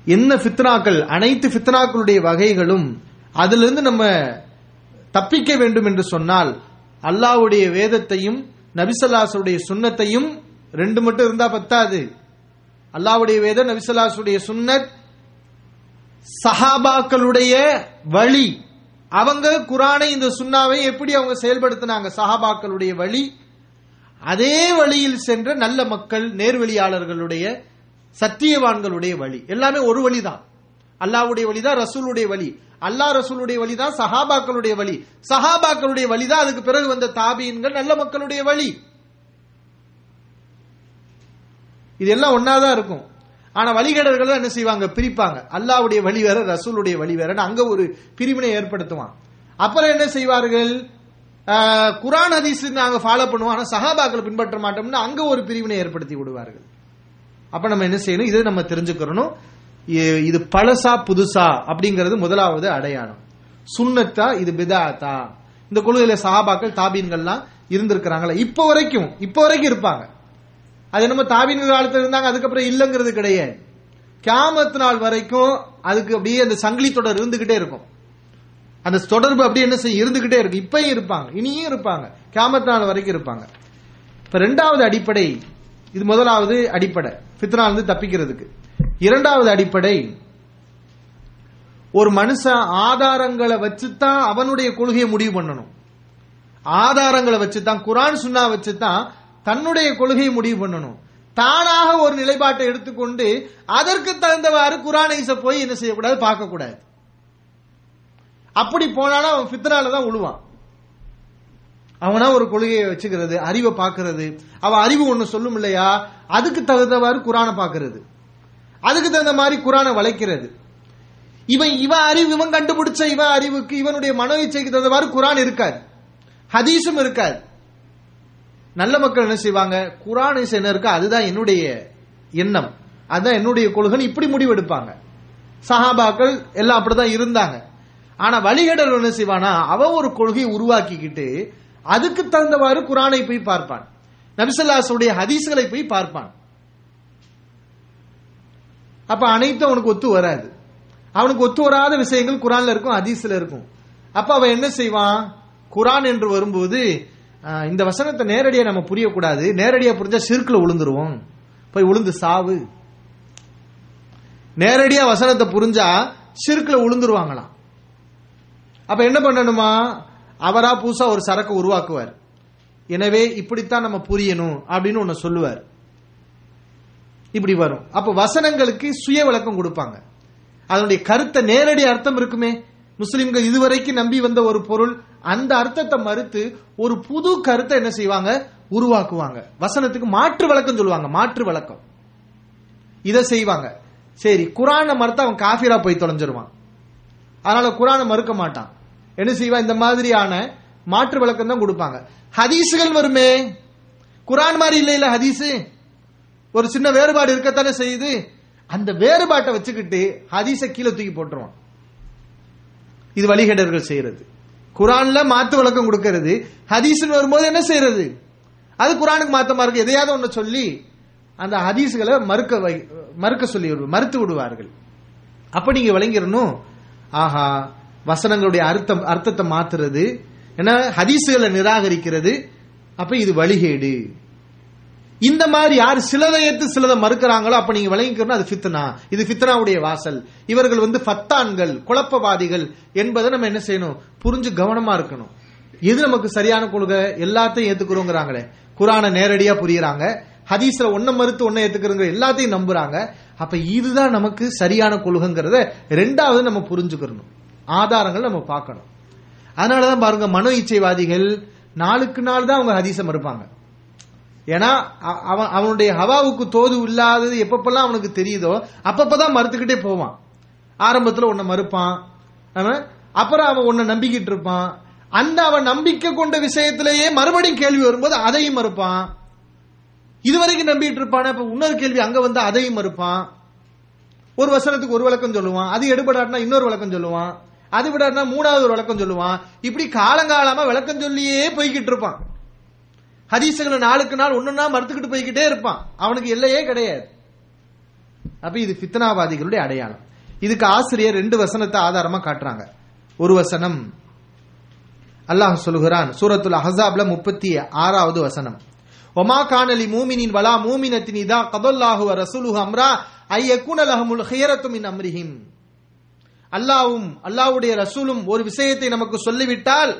என்ன ஃபித்னாக்கள்? அனைத்து ஃபித்னாக்களுடைய வகைகளும் அதிலிருந்து நம்ம தப்பிக்க வேண்டும் என்று சொன்னால் அல்லாஹ்வுடைய வேதத்தையும் நபிசல்லாசுடைய சுன்னத்தையும் ரெண்டு மட்டும் இருந்தா பத்தாது. அல்லாஹ்வுடைய வேதம் நபிசல்லாசுடைய சுன்னத் சஹாபாக்களுடைய வழி. அவங்க குரானை இந்த சுண்ணாவை எப்படி அவங்க செயல்படுத்தினாங்க? சஹாபாக்களுடைய வழி. அதே வழியில் சென்ற நல்ல மக்கள் நேர்வழியாளர்களுடைய சத்தியவான்களுடைய வழி. எல்லாமே ஒரு வழிதான். அல்லாவுடைய வழிதான் ரசூலுடைய வழி. அல்லாஹ் ரசூலுடைய வழிதான் சஹாபாக்களுடைய வழி. சஹாபாக்களுடைய வழிதான் அதுக்கு பிறகு வந்த தாபீன்கள் நல்ல மக்களுடைய வழி. இது எல்லாம் ஒன்னாதான் இருக்கும். ஆனா வழிகடர்கள் என்ன செய்வாங்க? பிரிப்பாங்க. அல்லாவுடைய வழி வேற ரசூலுடைய வழி வேறன்னு அங்க ஒரு பிரிவினை ஏற்படுத்துவான். அப்புறம் என்ன செய்வார்கள்? ஆஹ், குர்ஆன் ஹதீஸ் நாங்க ஃபாலோ பண்ணுவோம் ஆனா சஹாபாக்களை பின்பற்ற மாட்டோம்னு அங்க ஒரு பிரிவினை ஏற்படுத்தி விடுவார்கள். அப்ப நம்ம என்ன செய்யணும்? இதை நம்ம தெரிஞ்சுக்கிறணும். இது பழசா புதுசா அப்படிங்கிறது முதலாவது அடையாளம். சுண்ணத்தா இது பிதாத்தா. இந்த கொள்கையில சஹாபாக்கள் தாபீன்கள்லாம் இருந்திருக்கிறாங்களா. இப்போ வரைக்கும் இப்போ வரைக்கும் இருப்பாங்க. அது நம்ம தாபீன்கள் காலத்துல இருந்தாங்க அதுக்கப்புறம் இல்லைங்கிறது கிடையாது. கியாமத் நாள் வரைக்கும் அதுக்கு அப்படியே அந்த சங்கிலி தொடர் இருந்துகிட்டே இருக்கும். அந்த தொடர்பு அப்படியே என்ன செய்ய இருந்துகிட்டே இருக்கு இப்பயும் இருப்பாங்க. இனியும் இருப்பாங்க. கியாமத் நாள் வரைக்கும் இருப்பாங்க. இப்ப ரெண்டாவது அடிப்படை இது முதலாவது அடிப்படை. ஃபித்னா இருந்து தப்பிக்கிறதுக்கு. இரண்டாவது அடிப்படை ஒரு மனுஷன் ஆதாரங்களை வச்சுதான் அவனுடைய கொள்கையை முடிவு பண்ணணும். ஆதாரங்களை வச்சுதான் குரான் சுன்னா வச்சுதான் தன்னுடைய கொள்கையை முடிவு பண்ணணும். தானாக ஒரு நிலைப்பாட்டை எடுத்துக்கொண்டு அதற்கு தகுந்தவாறு குரான் ஐச போய் என்ன செய்யக்கூடாது? பார்க்கக்கூடாது. அப்படி போனாலும் அவன் ஃபித்னால தான் உழுவான். அவனா ஒரு கொள்கையை வச்சுக்கிறது அறிவை பார்க்கறது. அவன் அறிவு ஒன்று சொல்லும் இல்லையா? அதுக்கு தகுந்தவாறு குரானை பார்க்கறது. அதுக்கு தகுந்த மாதிரி குரானை வளைக்கிறது. இவன் இவன் அறிவு இவன் கண்டுபிடிச்ச இவன் அறிவுக்கு இவனுடைய மனோ இச்சைக்கு தகுந்தவாறு குரான் இருக்காது. ஹதீஸும் இருக்காது. நல்ல மக்கள் என்ன செய்வாங்க? குரான் இசை என்ன இருக்கா அதுதான் என்னுடைய எண்ணம். அதுதான் என்னுடைய கொள்கைன்னு இப்படி முடிவெடுப்பாங்க. சஹாபாக்கள் எல்லாம் அப்படிதான் இருந்தாங்க. ஆனா வழிகடல் என்ன செய்வானா அவன் ஒரு கொள்கையை உருவாக்கிக்கிட்டு அதுக்கு தகுந்தவாறு குரானை போய் பார்ப்பான். நபிசல்லாசுடைய ஹதீஸ்களை போய் பார்ப்பான். அப்ப அனைத்தும் அவனுக்கு ஒத்து வராது. அவனுக்கு ஒத்து வராத விஷயங்கள் குரான்ல இருக்கும் அதிசல இருக்கும். அப்ப அவன் என்ன செய்வான்? குரான் என்று வரும்போது இந்த வசனத்தை நேரடியா நம்ம புரியக்கூடாது. நேரடியா புரிஞ்சா சிறுக்குல விழுந்துருவோம் போய் விழுந்து சாவு. நேரடியா வசனத்தை புரிஞ்சா சிறுக்குல விழுந்துருவாங்களாம் அப்ப என்ன பண்ணணுமா? அவரா புதுசா ஒரு சரக்கு உருவாக்குவார். எனவே இப்படித்தான் நம்ம புரியணும் அப்படின்னு ஒன்னு சொல்லுவார். இப்படி வரும். அப்ப வசனங்களுக்கு சுய விளக்கம் கொடுப்பாங்க. அதனுடைய கருத்தை நேரடி அர்த்தம் இருக்குமே? முஸ்லிம்கள் இதுவரைக்கும் நம்பி வந்த ஒரு பொருள் அந்த அர்த்தத்தை மறுத்து ஒரு புது கருத்தை என்ன செய்வாங்க? உருவாக்குவாங்க. வசனத்துக்கு மாற்று வழக்கம் சொல்லுவாங்க. மாற்று வழக்கம் இதை செய்வாங்க. சரி குரானை மறுத்து அவன் காஃபிரா போய் தொலைஞ்சிருவான். அதனால குரானை மறுக்க மாட்டான். என்ன செய்வான் இந்த மாதிரியான மாற்று வழக்கம் தான் கொடுப்பாங்க. ஹதீஸுகள் வருமே? குரான் மாதிரி இல்லை இல்ல ஒரு சின்ன வேறுபாடு இருக்கத்தானே செய்யுது? அந்த வேறுபாட்டை வச்சுக்கிட்டு ஹதீஸை கீழே தூக்கி போட்டுருவான். இது வழிகேடர்கள் செய்யறது. குரான்ல மாத்து விளக்கம் கொடுக்கறது. ஹதீஸ்னு வரும்போது என்ன செய்யறது? அது குரானுக்கு மாத்தமா இருக்கு. எதையாவது ஒன்று சொல்லி அந்த ஹதீஸ்களை மறுக்க வை மறுக்க சொல்லி மறுத்து விடுவார்கள். அப்ப நீங்க விளங்கிடணும். ஆஹா வசனங்களுடைய அர்த்தம் அர்த்தத்தை மாத்துறது. ஏன்னா ஹதீஸுகளை நிராகரிக்கிறது. அப்ப இது வழிகேடு. இந்த மாதிரி யார் சிலதை ஏற்று சிலதை மறுக்கிறாங்களோ அப்ப நீங்க விளங்கிக்கணும் அது ஃபித்னா. இது ஃபித்னாவுடைய வாசல். இவர்கள் வந்து ஃபத்தான்கள் குழப்பவாதிகள் என்பதை நம்ம என்ன செய்யணும்? புரிஞ்சு கவனமா இருக்கணும். எது நமக்கு சரியான கொள்கை? எல்லாத்தையும் ஏத்துக்கிறோங்கிறாங்களே. குரானை நேரடியா புரியுறாங்க. ஹதீஸ்ல ஒன்ன மறுத்து ஒன்ன ஏத்துக்கிறோங்க எல்லாத்தையும் நம்புறாங்க. அப்ப இதுதான் நமக்கு சரியான கொள்கைங்கிறத ரெண்டாவது நம்ம புரிஞ்சுக்கணும். ஆதாரங்கள் நம்ம பார்க்கணும். அதனாலதான் பாருங்க மனோ இச்சைவாதிகள் நாளுக்கு நாள் தான் அவங்க ஹதீசம் மறுப்பாங்க. ஏன்னா அவன் அவனுடைய ஹவாவுக்கு தோது இல்லாதது எப்பப்பெல்லாம் அவனுக்கு தெரியுதோ அப்பப்பதான் மறுத்துக்கிட்டே போவான். ஆரம்பத்துல உன்னை மறுப்பான். அவன் அப்புறம் அவன் உன்னை நம்பிக்கிட்டு இருப்பான். அந்த அவன் நம்பிக்கை கொண்ட விஷயத்திலேயே மறுபடியும் கேள்வி வரும்போது அதையும் மறுப்பான். இதுவரைக்கும் நம்பிட்டு இருப்பான இப்ப இன்னொரு கேள்வி அங்க வந்து அதையும் மறுப்பான். ஒரு வசனத்துக்கு ஒரு விளக்கம் சொல்லுவான். அது எடுபடாட்டினா இன்னொரு விளக்கம் சொல்லுவான். அது விடாட்டினா மூணாவது ஒரு விளக்கம் சொல்லுவான். இப்படி காலங்காலமா விளக்கம் சொல்லியே போய்கிட்டு இருப்பான். ஹதீசுகளை நாளுக்கு நாள் ஒன்னொன்னா மறுத்துக்கிட்டு போய்கிட்டே இருப்பான். அவனுக்கு எல்லையே கிடையாது. அப்ப இது பித்தனாவாதிகளுடைய அடையாளம். இதுக்கு ஆசிரியர் ரெண்டு வசனத்தை ஆதாரமா காட்டுறாங்க. ஒரு வசனம். அல்லாஹ் சொல்கிறான் சூரத்துல் அஹஸாப்ல முப்பத்தி ஆறாவது வசனம். ஒமா காணலி மூமினின் வலா மூமினத்தின் இதா கதல்லாஹு வ ரசூலுஹு அம்ரா ஐயக்குன லஹமுல் ஹியரத்து மின் அம்ரிஹிம். அல்லாவும் அல்லாஹ்வுடைய ரசூலும் ஒரு விஷயத்தை நமக்கு சொல்லிவிட்டால்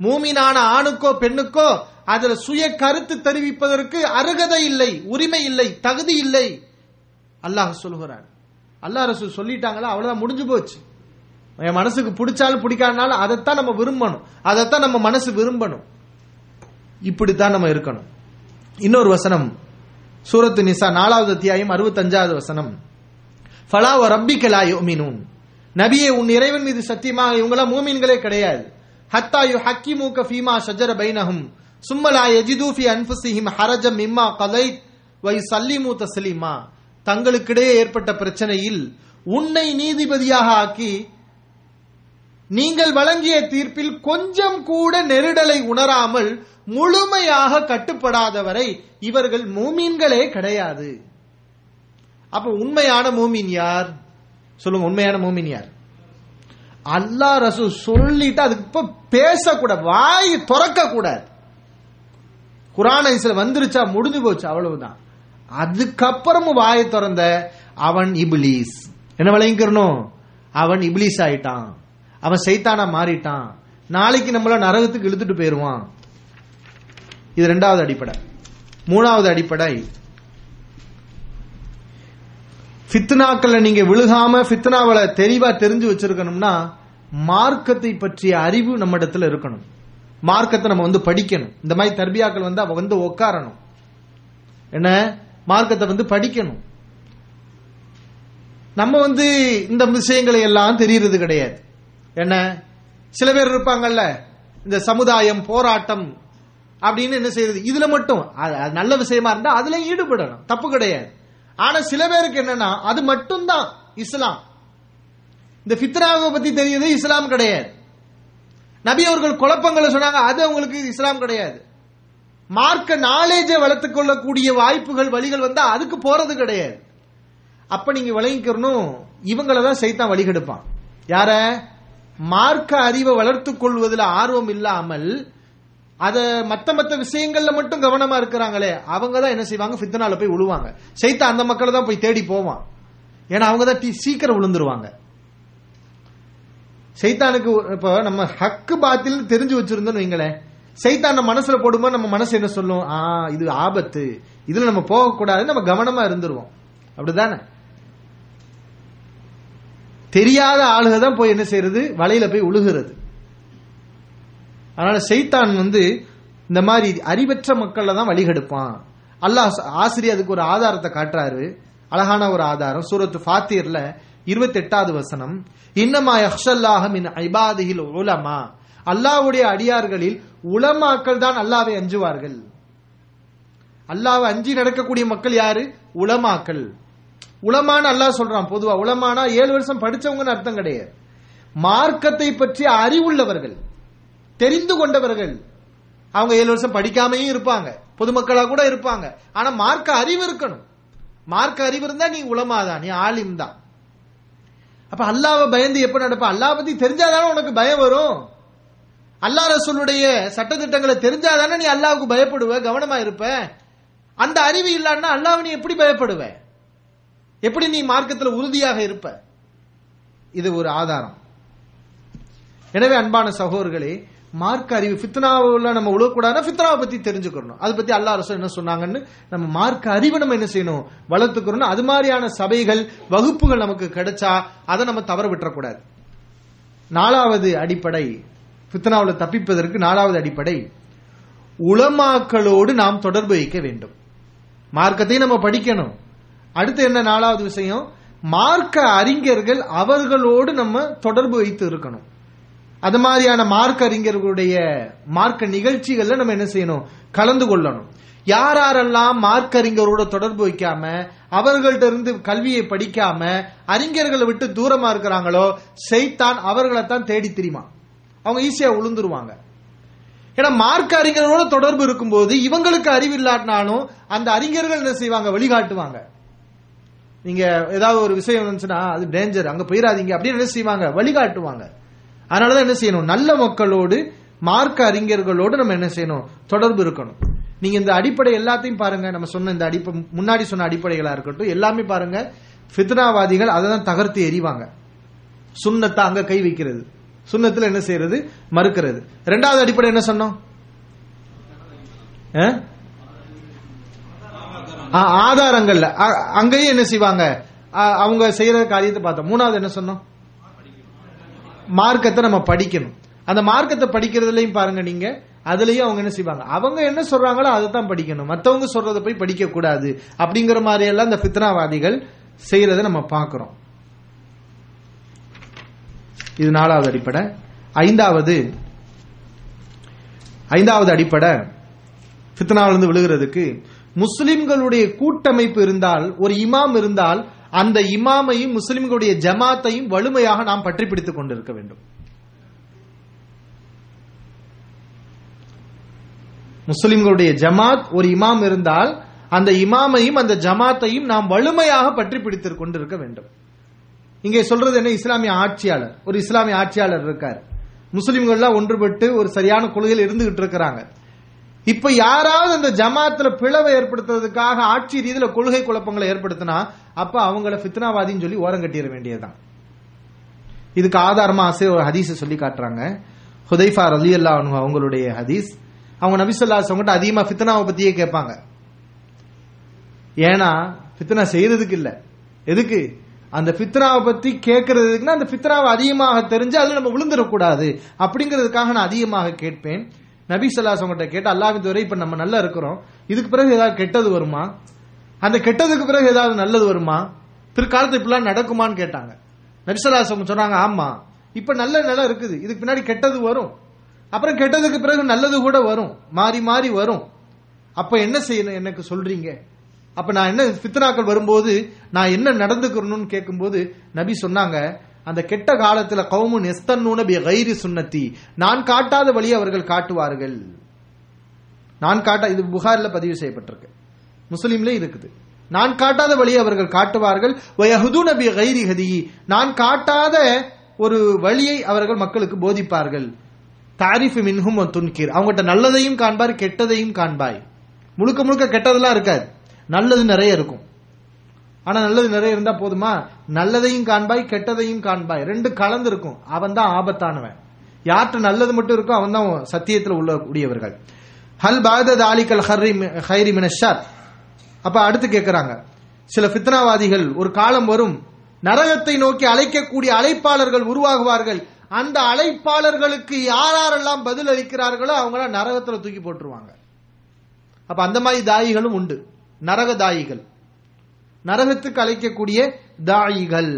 மூமினான ஆணுக்கோ பெண்ணுக்கோ அதுல சுய கருத்து தெரிவிப்பதற்கு அருகதை இல்லை உரிமை இல்லை தகுதி இல்லை. அல்லாஹ் சொல்லுகிறான். அல்லாஹ் ரசூல் சொல்லிட்டாங்களா? அவ்வளவுதான் முடிஞ்சு போச்சு. என் மனசுக்கு பிடிச்சாலும் பிடிக்காதனாலும் அதைத்தான் நம்ம விரும்பணும். அதைத்தான் நம்ம மனசு விரும்பணும். இப்படித்தான் நம்ம இருக்கணும். இன்னொரு வசனம். சூரத்து நிசா நாலாவது அத்தியாயம் அறுபத்தஞ்சாவது வசனம். ஃபலாவ ரப்பிக்கலா யோமினூன். நபியே உன் இறைவன் மீது சத்தியமாக இவங்களாம் மூமீன்களே கிடையாது. ஹத்தா யு ஹக்கிமூக ஃபீமா ஷஜர பைனஹும். சும்மலா எஜிதூஃபி அன்புசிஹிம் ஹரஜம் இம்மா கலைத் வை சல்லிமு தஸ்லீமா தங்களுக்கிடையே ஏற்பட்ட பிரச்சனையில் உன்னை நீதிபதியாக ஆக்கி நீங்கள் வழங்கிய தீர்ப்பில் கொஞ்சம் கூட நெருடலை உணராமல் முழுமையாக கட்டுப்படாதவரை இவர்கள் மூமீன்களே கிடையாது. அப்ப உண்மையான மூமின் யார்? சொல்லுங்க உண்மையான மூமின் யார்? அல்லாஹ் ரசூல் சொல்லிட்டு அதுக்கு இப்ப பேசக்கூடாது வாய் திறக்க கூடாது குரான் ஐஸ்ல வந்துருச்சா முடிஞ்சு போச்சு அவ்வளவுதான். அதுக்கப்புறமும் வாயை திறந்த அவன் இபிலீஸ். என்ன விளையங்கிறனும் அவன் இபிலீஸ் ஆயிட்டான். அவன் சைத்தானா மாறிட்டான். நாளைக்கு நம்மள நரகத்துக்கு இழுத்துட்டு போயிருவான். இது ரெண்டாவது அடிப்படை. மூணாவது அடிப்படை ஃபித்னாக்கள்ல நீங்க விழுகாம ஃபித்னாவள தெளிவா தெரிஞ்சு வச்சிருக்கணும்னா மார்க்கத்தை பற்றிய அறிவு நம்ம இடத்துல இருக்கணும். மார்க்கத்தை நம்ம வந்து படிக்கணும். இந்த மாதிரி தர்பியாக்கள் வந்து அவ வந்து உட்காரணும் என்ன? மார்க்கத்தை வந்து படிக்கணும். நம்ம வந்து இந்த விஷயங்களை எல்லாம் தெரியறது கிடையாது. என்ன? சில பேர் இருப்பாங்கல்ல இந்த சமுதாயம் போராட்டம் அப்படின்னு என்ன செய்யறது இதுல மட்டும். அது- நல்ல விஷயமா இருந்தா அதுல ஈடுபடணும். தப்பு கிடையாது. ஆனா சில பேருக்கு என்னன்னா அது மட்டும்தான் இஸ்லாம். இந்த பித்ராவை பத்தி தெரியுது இஸ்லாம் கிடையாது. நபி அவர்கள் குழப்பங்களை சொன்னாங்க அது அவங்களுக்கு இஸ்லாம் கிடையாது. மார்க்க நாலேஜை வளர்த்துக் கொள்ளக்கூடிய வாய்ப்புகள் வழிகள் வந்தா அதுக்கு போறது கிடையாது. அப்ப நீங்க விளங்கிக்கணும் இவங்களை தான் சைத்தான் வழிகெடுப்பான். யார? மார்க்க அறிவை வளர்த்துக் கொள்வதில் ஆர்வம் இல்லாமல் அத மத்த மத்த விஷயங்கள்ல மட்டும் கவனமா இருக்கிறாங்களே அவங்க தான் என்ன செய்வாங்க? ஃபித்னால போய் விழுவாங்க சைத்தான் அந்த மக்களை தான் போய் தேடி போவான். ஏன்னா அவங்க தான் சீக்கிரம் விழுந்துருவாங்க. சைத்தானுக்கு இப்போ நம்ம ஹக்கு பாத்தில் தெரிஞ்சு வச்சிருந்தோம்னு வைங்களேன். சைத்தான நம்ம மனசுல போடும்போது நம்ம மனசு என்ன சொல்லும்? ஆ இது ஆபத்து. இதுல நம்ம போகக்கூடாது நம்ம கவனமா இருந்துருவோம். அப்படிதானே? தெரியாத ஆளுக தான் போய் என்ன செய்யறது வலையில போய் உழுகிறது. அதனால சைத்தான் வந்து இந்த மாதிரி அறிவற்ற மக்கள்ல தான் வழிகெடுப்பான் அல்லாஹ் ஆசிரியர் அதுக்கு ஒரு ஆதாரத்தை காட்டுறாரு. அழகான ஒரு ஆதாரம். சூரத்து ஃபாத்தியர்ல இருபத்தி எட்டாவது வசனம் இன்னமா யஹ்ஷல்லாஹ இன் ஐபாதியில் உலமா. அல்லாஹ்வுடைய அடியார்களில் உலமாக்கள் தான் அல்லாவை அஞ்சுவார்கள். அல்லாவை அஞ்சி நடக்கக்கூடிய மக்கள் யாரு? உலமாக்கள். உலமான அல்லாஹ் சொல்றான் பொதுவா. உலமானா ஏழு வருஷம் படிச்சவங்கன்னு அர்த்தம் கிடையாது. மார்க்கத்தை பற்றி அறிவுள்ளவர்கள் தெரிந்து கொண்டவர்கள் அவங்க ஏழு வருஷம் படிக்காமையும் இருப்பாங்க. பொதுமக்களா கூட இருப்பாங்க. ஆனா மார்க்க அறிவு இருக்கணும். மார்க்க அறிவு இருந்தா நீ உலமாதான் நீ ஆலிம் தான். அப்ப அல்லாவை பயந்து எப்ப நடப்ப? அல்லாஹ் பத்தி தெரிஞ்சாதானே உனக்கு பயம் வரும். அல்லாஹ் ரசூலுடைய சட்டத்திட்டங்களை தெரிஞ்சாதானே நீ அல்லாவுக்கு பயப்படுவ கவனமா இருப்ப. அந்த அறிவு இல்லான்னா அல்லாஹ் நீ எப்படி பயப்படுவ? எப்படி நீ மார்க்கத்தில் உறுதியாக இருப்ப? இது ஒரு ஆதாரம். எனவே அன்பான சகோதரர்களே மார்க்க அறிவு ஃபித்னாவில் நம்ம உழக்கூடாதுன்னா ஃபித்னாவை பத்தி தெரிஞ்சுக்கணும். அதை பத்தி அல்லா அரசு என்ன சொன்னாங்கன்னு நம்ம மார்க்க அறிவை நம்ம என்ன செய்யணும்? வளர்த்துக்கணும் அது மாதிரியான சபைகள் வகுப்புகள் நமக்கு கிடைச்சா அதை நம்ம தவற விட்டுறக்கூடாது. நாலாவது அடிப்படை ஃபித்னாவில் தப்பிப்பதற்கு நாலாவது அடிப்படை உளமாக்களோடு நாம் தொடர்பு வைக்க வேண்டும். மார்க்கத்தையும் நம்ம படிக்கணும். அடுத்து என்ன நாலாவது விஷயம்? மார்க்க அறிஞர்கள் அவர்களோடு நம்ம தொடர்பு வைத்து இருக்கணும். அது மாதிரியான மார்க்க அறிஞர்களுடைய மார்க்க நிகழ்ச்சிகள்ல நம்ம என்ன செய்யணும்? கலந்து கொள்ளணும். யார் யாரெல்லாம் மார்க் அறிஞரோட தொடர்பு வைக்காம அவர்கள்ட்ட இருந்து கல்வியை படிக்காம அறிஞர்களை விட்டு தூரமா இருக்கிறாங்களோ செய்தான் அவர்களைத்தான் தேடி தெரியுமா? அவங்க ஈஸியா உளுந்துருவாங்க. ஏன்னா மார்க் அறிஞர்களோட தொடர்பு இருக்கும்போது இவங்களுக்கு அறிவு இல்லாட்டினாலும் அந்த அறிஞர்கள் என்ன செய்வாங்க? வழிகாட்டுவாங்க. நீங்க ஏதாவது ஒரு விஷயம் இருந்துச்சுன்னா அது டேஞ்சர் அங்க போயிடாதீங்க அப்படின்னு என்ன செய்வாங்க? வழிகாட்டுவாங்க. அதனாலதான் என்ன செய்யணும்? நல்ல மக்களோடு மார்க்க அறிஞர்களோடு நம்ம என்ன செய்யணும்? தொடர்பு இருக்கணும். நீங்க இந்த அடிப்படை எல்லாத்தையும் பாருங்க. நம்ம சொன்ன இந்த அடிப்படை முன்னாடி சொன்ன அடிப்படைகளா இருக்கட்டும் எல்லாமே பாருங்க. ஃபித்னாவாதிகள் அதை தான் தகர்த்து எறிவாங்க. சுண்ணத்தை அங்க கை வைக்கிறது. சுண்ணத்துல என்ன செய்யறது? மறுக்கிறது. ரெண்டாவது அடிப்படை என்ன சொன்னோம்? ஆ? ஆ, ஆதாரங்கள்ல. அ- அங்கேயும் என்ன செய்வாங்க? அவங்க செய்யற காரியத்தை பார்த்தோம். மூணாவது என்ன சொன்னோம்? மார்க்கத்தை நம்ம படிக்கணும். அந்த மார்க்கத்தை படிக்கிறதுலையும் பாருங்க நீங்க அதுலயும் அவங்க என்ன செய்வாங்க? அவங்க என்ன சொல்றாங்களோ அதை தான் படிக்கணும். மற்றவங்க சொல்றதை போய் படிக்க கூடாது அப்படிங்கிற மாதிரி எல்லாம் இந்த பித்னாவாதிகள் செய்யறதை நம்ம பார்க்கிறோம். இது நாலாவது அடிப்படை. ஐந்தாவது ஐந்தாவது அடிப்படை பித்னாவிலிருந்து விழுகிறதுக்கு முஸ்லிம்களுடைய கூட்டமைப்பு இருந்தால் ஒரு இமாம் இருந்தால் அந்த இமாமையும் முஸ்லிம்களுடைய ஜமாத்தையும் வலிமையாக நாம் பற்றி பிடித்துக் கொண்டிருக்க வேண்டும். முஸ்லிம்களுடைய ஜமாத் ஒரு இமாம் இருந்தால் அந்த இமாமையும் அந்த ஜமாத்தையும் நாம் வலிமையாக பற்றி பிடித்து கொண்டிருக்க வேண்டும். இங்கே சொல்றது என்ன? இஸ்லாமிய ஆட்சியாளர். ஒரு இஸ்லாமிய ஆட்சியாளர் இருக்கார். முஸ்லிம்கள்லாம் ஒன்றுபட்டு ஒரு சரியான கொள்கையில் இருந்துகிட்டு இருக்கிறாங்க. இப்ப யாராவது அந்த ஜமாத்துல பிளவை ஏற்படுத்துறதுக்காக ஆட்சி ரீதியில கொள்கை குழப்பங்களை ஏற்படுத்தினா அப்ப அவங்கள பித்னாவாதின்னு சொல்லி ஓரம் கட்டிட வேண்டியதுதான். இதுக்கு ஆதாரமா ஆசை ஒரு ஹதீஸ் சொல்லி காட்டுறாங்க. ஹுதைஃபா அலி அல்லா அவங்களுடைய ஹதீஸ். அவங்க நபிசல்லா அவங்ககிட்ட அதிகமா ஃபித்னாவை பத்தியே கேட்பாங்க. ஏன்னா ஃபித்னா செய்யறதுக்கு இல்ல. எதுக்கு? அந்த ஃபித்னாவை பத்தி கேட்கறதுக்குன்னா அந்த ஃபித்னாவை அதிகமாக தெரிஞ்சு அதுல நம்ம விழுந்துடக்கூடாது. அப்படிங்கிறதுக்காக நான் அதிகமாக கேட்பேன். நபி சொல்லாஸ் அவங்ககிட்ட கேட்டு அல்லாவின் துறை இப்ப நம்ம நல்லா இருக்கிறோம். இதுக்கு பிறகு ஏதாவது கெட்டது வருமா? அந்த கெட்டதுக்கு பிறகு ஏதாவது நல்லது வருமா? பிற்காலத்து இப்படிலாம் நடக்குமான்னு கேட்டாங்க. நபிசல்லாஸ் சொன்னாங்க ஆமா. இப்ப நல்ல நிலம் இருக்குது. இதுக்கு பின்னாடி கெட்டது வரும். அப்புறம் கெட்டதுக்கு பிறகு நல்லது கூட வரும். மாறி மாறி வரும். அப்ப என்ன செய்யணும்? எனக்கு சொல்றீங்க. அப்ப நான் என்ன ஃபித்னாக்கள் வரும்போது நான் என்ன நடந்துக்கிறணும்னு கேட்கும்போது நபி சொன்னாங்க அந்த கெட்ட காலத்துல கவுமு எஸ்தன்னூன பி கைரி சுன்னத்தி. நான் காட்டாத வழி அவர்கள் காட்டுவார்கள். நான் காட்ட இது புகாரில் பதிவு செய்யப்பட்டிருக்கு. முஸ்லீம்ல இருக்குது. நான் காட்டாத வழி அவர்கள் காட்டுவார்கள். வயஹுது நபி கைரி ஹதி. நான் காட்டாத ஒரு வழியை அவர்கள் மக்களுக்கு போதிப்பார்கள். தாரிஃபு மின்ஹும் துன்கீர். அவங்ககிட்ட நல்லதையும் காண்பார் கெட்டதையும் காண்பாய். முழுக்க முழுக்க கெட்டதெல்லாம் இருக்காது. நல்லது நிறைய இருக்கும். ஆனா நல்லது நிறைய இருந்தா போதுமா? நல்லதையும் காண்பாய் கெட்டதையும் காண்பாய். ரெண்டு கலந்து இருக்கும் அவன் தான் ஆபத்தானவன். யார்கிட்ட நல்லது மட்டும் இருக்கோ அவன் தான் சத்தியத்தில் உள்ள கூடியவர்கள் ஹல் பாகதத் ஆலிக்கல் ஹர்ரி ஹைரி மினஷார். அப்ப அடுத்து கேட்கிறாங்க சில பித்னாவாதிகள் ஒரு காலம் வரும் நரகத்தை நோக்கி அழைக்கக்கூடிய அழைப்பாளர்கள் உருவாகுவார்கள். அந்த அழைப்பாளர்களுக்கு யாரெல்லாம் பதில் அளிக்கிறார்களோ அவங்கள நரகத்துல தூக்கி போட்டுருவாங்க. அப்ப அந்த மாதிரி தாயிகளும் உண்டு. நரக தாயிகள். நரகத்துக்கு அழைக்கக்கூடிய தாயிகள்.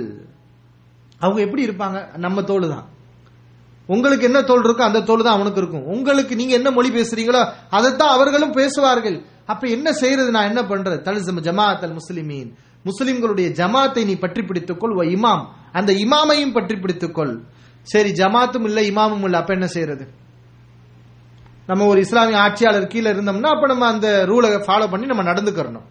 அவங்க எப்படி இருப்பாங்க? நம்ம தோல் தான் உங்களுக்கு என்ன தோல் இருக்கோ அந்த தோல் தான் அவனுக்கு இருக்கும். உங்களுக்கு நீங்க என்ன மொழி பேசுறீங்களோ அதைத்தான் அவர்களும் பேசுவார்கள். அப்ப என்ன செய்யறது? நான் என்ன பண்றது? தலிசம் ஜமாத் அல் முஸ்லிமீன். முஸ்லிம்களுடைய ஜமாத்தை நீ பற்றி பிடித்துக்கொள். ஓ இமாம். அந்த இமாமையும் பற்றி பிடித்துக்கொள். சரி ஜமாத்தும் இல்ல இமாமும் இல்ல. அப்ப என்ன செய்யறது? நம்ம ஒரு இஸ்லாமிய ஆட்சியாளர் கீழே இருந்தோம்னா அப்ப நம்ம அந்த ரூலை ஃபாலோ பண்ணி நம்ம நடந்துக்கிறணும்.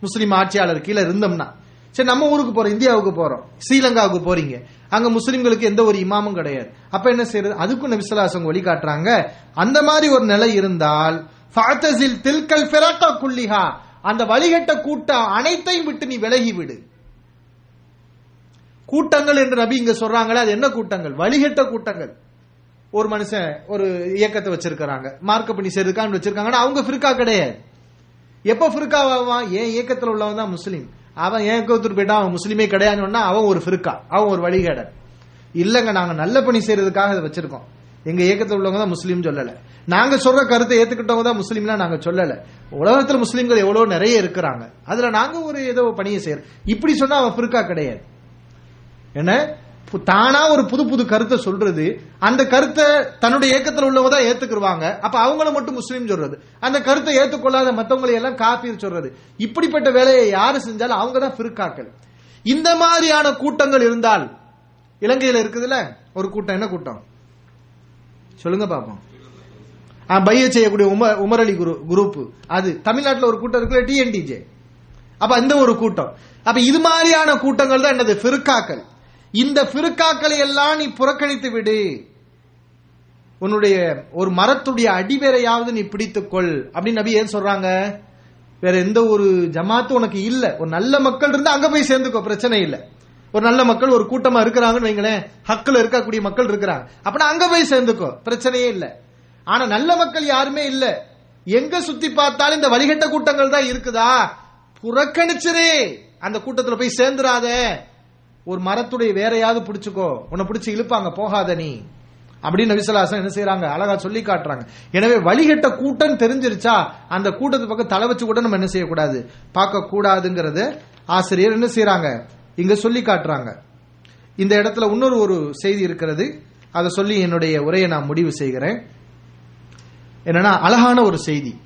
முஸ்லீம் ஆட்சியாளர் கீழே இருந்தோம்னா சரி நம்ம ஊருக்கு போறோம் இந்தியாவுக்கு போறோம் ஸ்ரீலங்காவுக்கு போறீங்க. அங்க முஸ்லிம்களுக்கு எந்த ஒரு இமாமும் கிடையாது. அப்ப என்ன செய்யறது? அதுக்கும் நபிசல்லாசங்க வழிகாட்டுறாங்க. அந்த மாதிரி ஒரு நிலை இருந்தால் ஃபாத்தசில் தில்கல் ஃபிராக்கா குல்லிஹா அந்த வழிகட்ட கூட்டம் அனைத்தையும் விட்டு நீ விலகி விடு. கூட்டங்கள் என்று நபி இங்க சொல்றாங்களே அது என்ன கூட்டங்கள்? வழிகட்ட கூட்டங்கள். ஒரு மனுஷன் ஒரு இயக்கத்தை வச்சிருக்கிறாங்க மார்க்க பண்ணி சேர்க்கான்னு வச்சிருக்காங்கன்னா அவங்க ஃபிர்கா கிடையாது. எப்ப ஃபிருக்கா ஆவான்? என் இயக்கத்துல உள்ளவன் தான் முஸ்லீம். அவன் ஏன் இயக்கத்துக்கு போயிட்டா அவன் முஸ்லீமே கிடையாதுன்னு சொன்னா அவன் ஒரு ஃபிருக்கா அவன் ஒரு வழிகேடன் இல்லங்க நாங்க நல்ல பணி செய்யறதுக்காக இதை வச்சிருக்கோம். எங்க இயக்கத்தில் உள்ளவங்க தான் முஸ்லீம் சொல்லல. நாங்க சொல்ற கருத்தை ஏத்துக்கிட்டவங்க தான் முஸ்லீம்லாம் நாங்க சொல்லல. உலகத்துல முஸ்லீம்கள் எவ்வளவு நிறைய இருக்கிறாங்க. அதுல நாங்க ஒரு ஏதோ பணியை செய்யறோம். இப்படி சொன்னா அவன் ஃபிர்கா கிடையாது. என்ன? தானா ஒரு புது புது கருத்தை சொல்றது. அந்த கருத்தை தன்னுடைய இயக்கத்தில் உள்ளவங்க தான் ஏத்துக்குருவாங்க. அப்ப அவங்கள மட்டும் முஸ்லீம் சொல்றது. அந்த கருத்தை ஏத்துக்கொள்ளாத மற்றவங்களை எல்லாம் காப்பீர் சொல்றது. இப்படிப்பட்ட வேலையை யாரு செஞ்சாலும் அவங்க தான் ஃபிர்காக்கள். இந்த மாதிரியான கூட்டங்கள் இருந்தால் இலங்கையில இருக்குதுல்ல? ஒரு கூட்டம். என்ன கூட்டம்? சொல்லுங்க பாப்போம். பைய செய்யக்கூடிய உமர் உமர் அலி குரு குரூப் அது தமிழ்நாட்டில் ஒரு கூட்டம் இருக்குல்ல? டிஎன்டிஜே அப்ப இந்த ஒரு கூட்டம். அப்ப இது மாதிரியான கூட்டங்கள் தான் என்னது? ஃபிர்காக்கள். இந்த ஃபிர்காக்களை எல்லாம் நீ புறக்கணித்து விடு. உன்னுடைய ஒரு மரத்துடைய அடிவேரையாவது நீ பிடித்துக்கொள். அப்படின்னு நபி ஏன் சொல்றாங்க? வேற எந்த ஒரு ஜமாத்து உனக்கு இல்ல. ஒரு நல்ல மக்கள் இருந்து அங்க போய் சேர்ந்துக்கோ பிரச்சனை இல்ல. ஒரு நல்ல மக்கள் ஒரு கூட்டமா இருக்கிறாங்கன்னு வைங்களேன் ஹக்கில் இருக்கக்கூடிய மக்கள் இருக்கிறாங்க. அப்படின்னா அங்க போய் சேர்ந்துக்கோ பிரச்சனையே இல்ல. ஆனா நல்ல மக்கள் யாருமே இல்ல. எங்க சுத்தி பார்த்தாலும் இந்த வழிகட்ட கூட்டங்கள் தான் இருக்குதா? புறக்கணிச்சிரே. அந்த கூட்டத்துல போய் சேர்ந்துடாத ஒரு மரத்துடைய வேறையாவது பிடிச்சுக்கோ. உன்னை பிடிச்சி இழுப்பாங்க. போகாத நீ. அப்படின்னு நபிசலாசன் என்ன செய்யறாங்க அழகா சொல்லி காட்டுறாங்க. எனவே வழிகட்ட கூட்டம் தெரிஞ்சிருச்சா? அந்த கூட்டத்து பக்கம் தலை வச்சு கூட நம்ம என்ன செய்யக்கூடாது? பார்க்க கூடாதுங்கிறது ஆசிரியர் என்ன செய்யறாங்க இங்க சொல்லி காட்டுறாங்க. இந்த இடத்துல இன்னொரு ஒரு செய்தி இருக்கிறது. அதை சொல்லி என்னுடைய உரையை நான் முடிவு செய்கிறேன். என்னன்னா அழகான ஒரு செய்தி.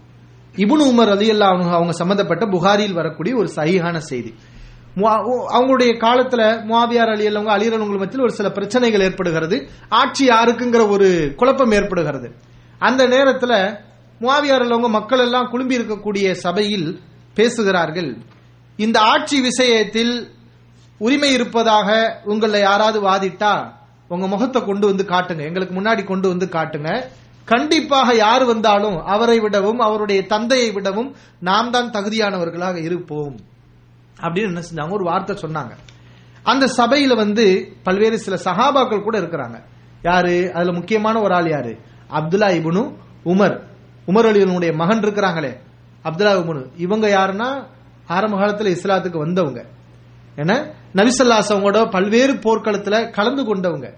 இபுன் உமர் அலி அவங்க சம்பந்தப்பட்ட புகாரியில் வரக்கூடிய ஒரு சஹீஹான செய்தி. அவங்களுடைய காலத்துல முவாவியார் அலி அல்லவங்க அலிரவங்க மத்தியில் ஒரு சில பிரச்சனைகள் ஏற்படுகிறது. ஆட்சி யாருக்குங்கிற ஒரு குழப்பம் ஏற்படுகிறது. அந்த நேரத்துல முவாவியார் அல்லவங்க மக்கள் எல்லாம் குழும்பி இருக்கக்கூடிய சபையில் பேசுகிறார்கள். இந்த ஆட்சி விஷயத்தில் உரிமை இருப்பதாக உங்களை யாராவது வாதிட்டா உங்க முகத்தை கொண்டு வந்து காட்டுங்க. எங்களுக்கு முன்னாடி கொண்டு வந்து காட்டுங்க. கண்டிப்பாக யார் வந்தாலும் அவரை விடவும் அவருடைய தந்தையை விடவும் நாம் தான் தகுதியானவர்களாக இருப்போம். அப்படின்னு என்ன செஞ்சாங்க? ஒரு வார்த்தை சொன்னாங்க. அந்த சபையில வந்து பல்வேறு சில சஹாபாக்கள் கூட இருக்கிறாங்க. யாரு? அதுல முக்கியமான ஒரு ஆள் யாரு? அப்துல்லா இபுனு உமர். உமர் அலினுடைய மகன் இருக்கிறாங்களே. அப்துல்லா இபுனு. இவங்க யாருன்னா? ஆரம்ப காலத்துல இஸ்லாத்துக்கு வந்தவங்க. ஏன்னா நபிசல்லாசவங்களோட பல்வேறு போர்க்களத்துல கலந்து கொண்டவங்க.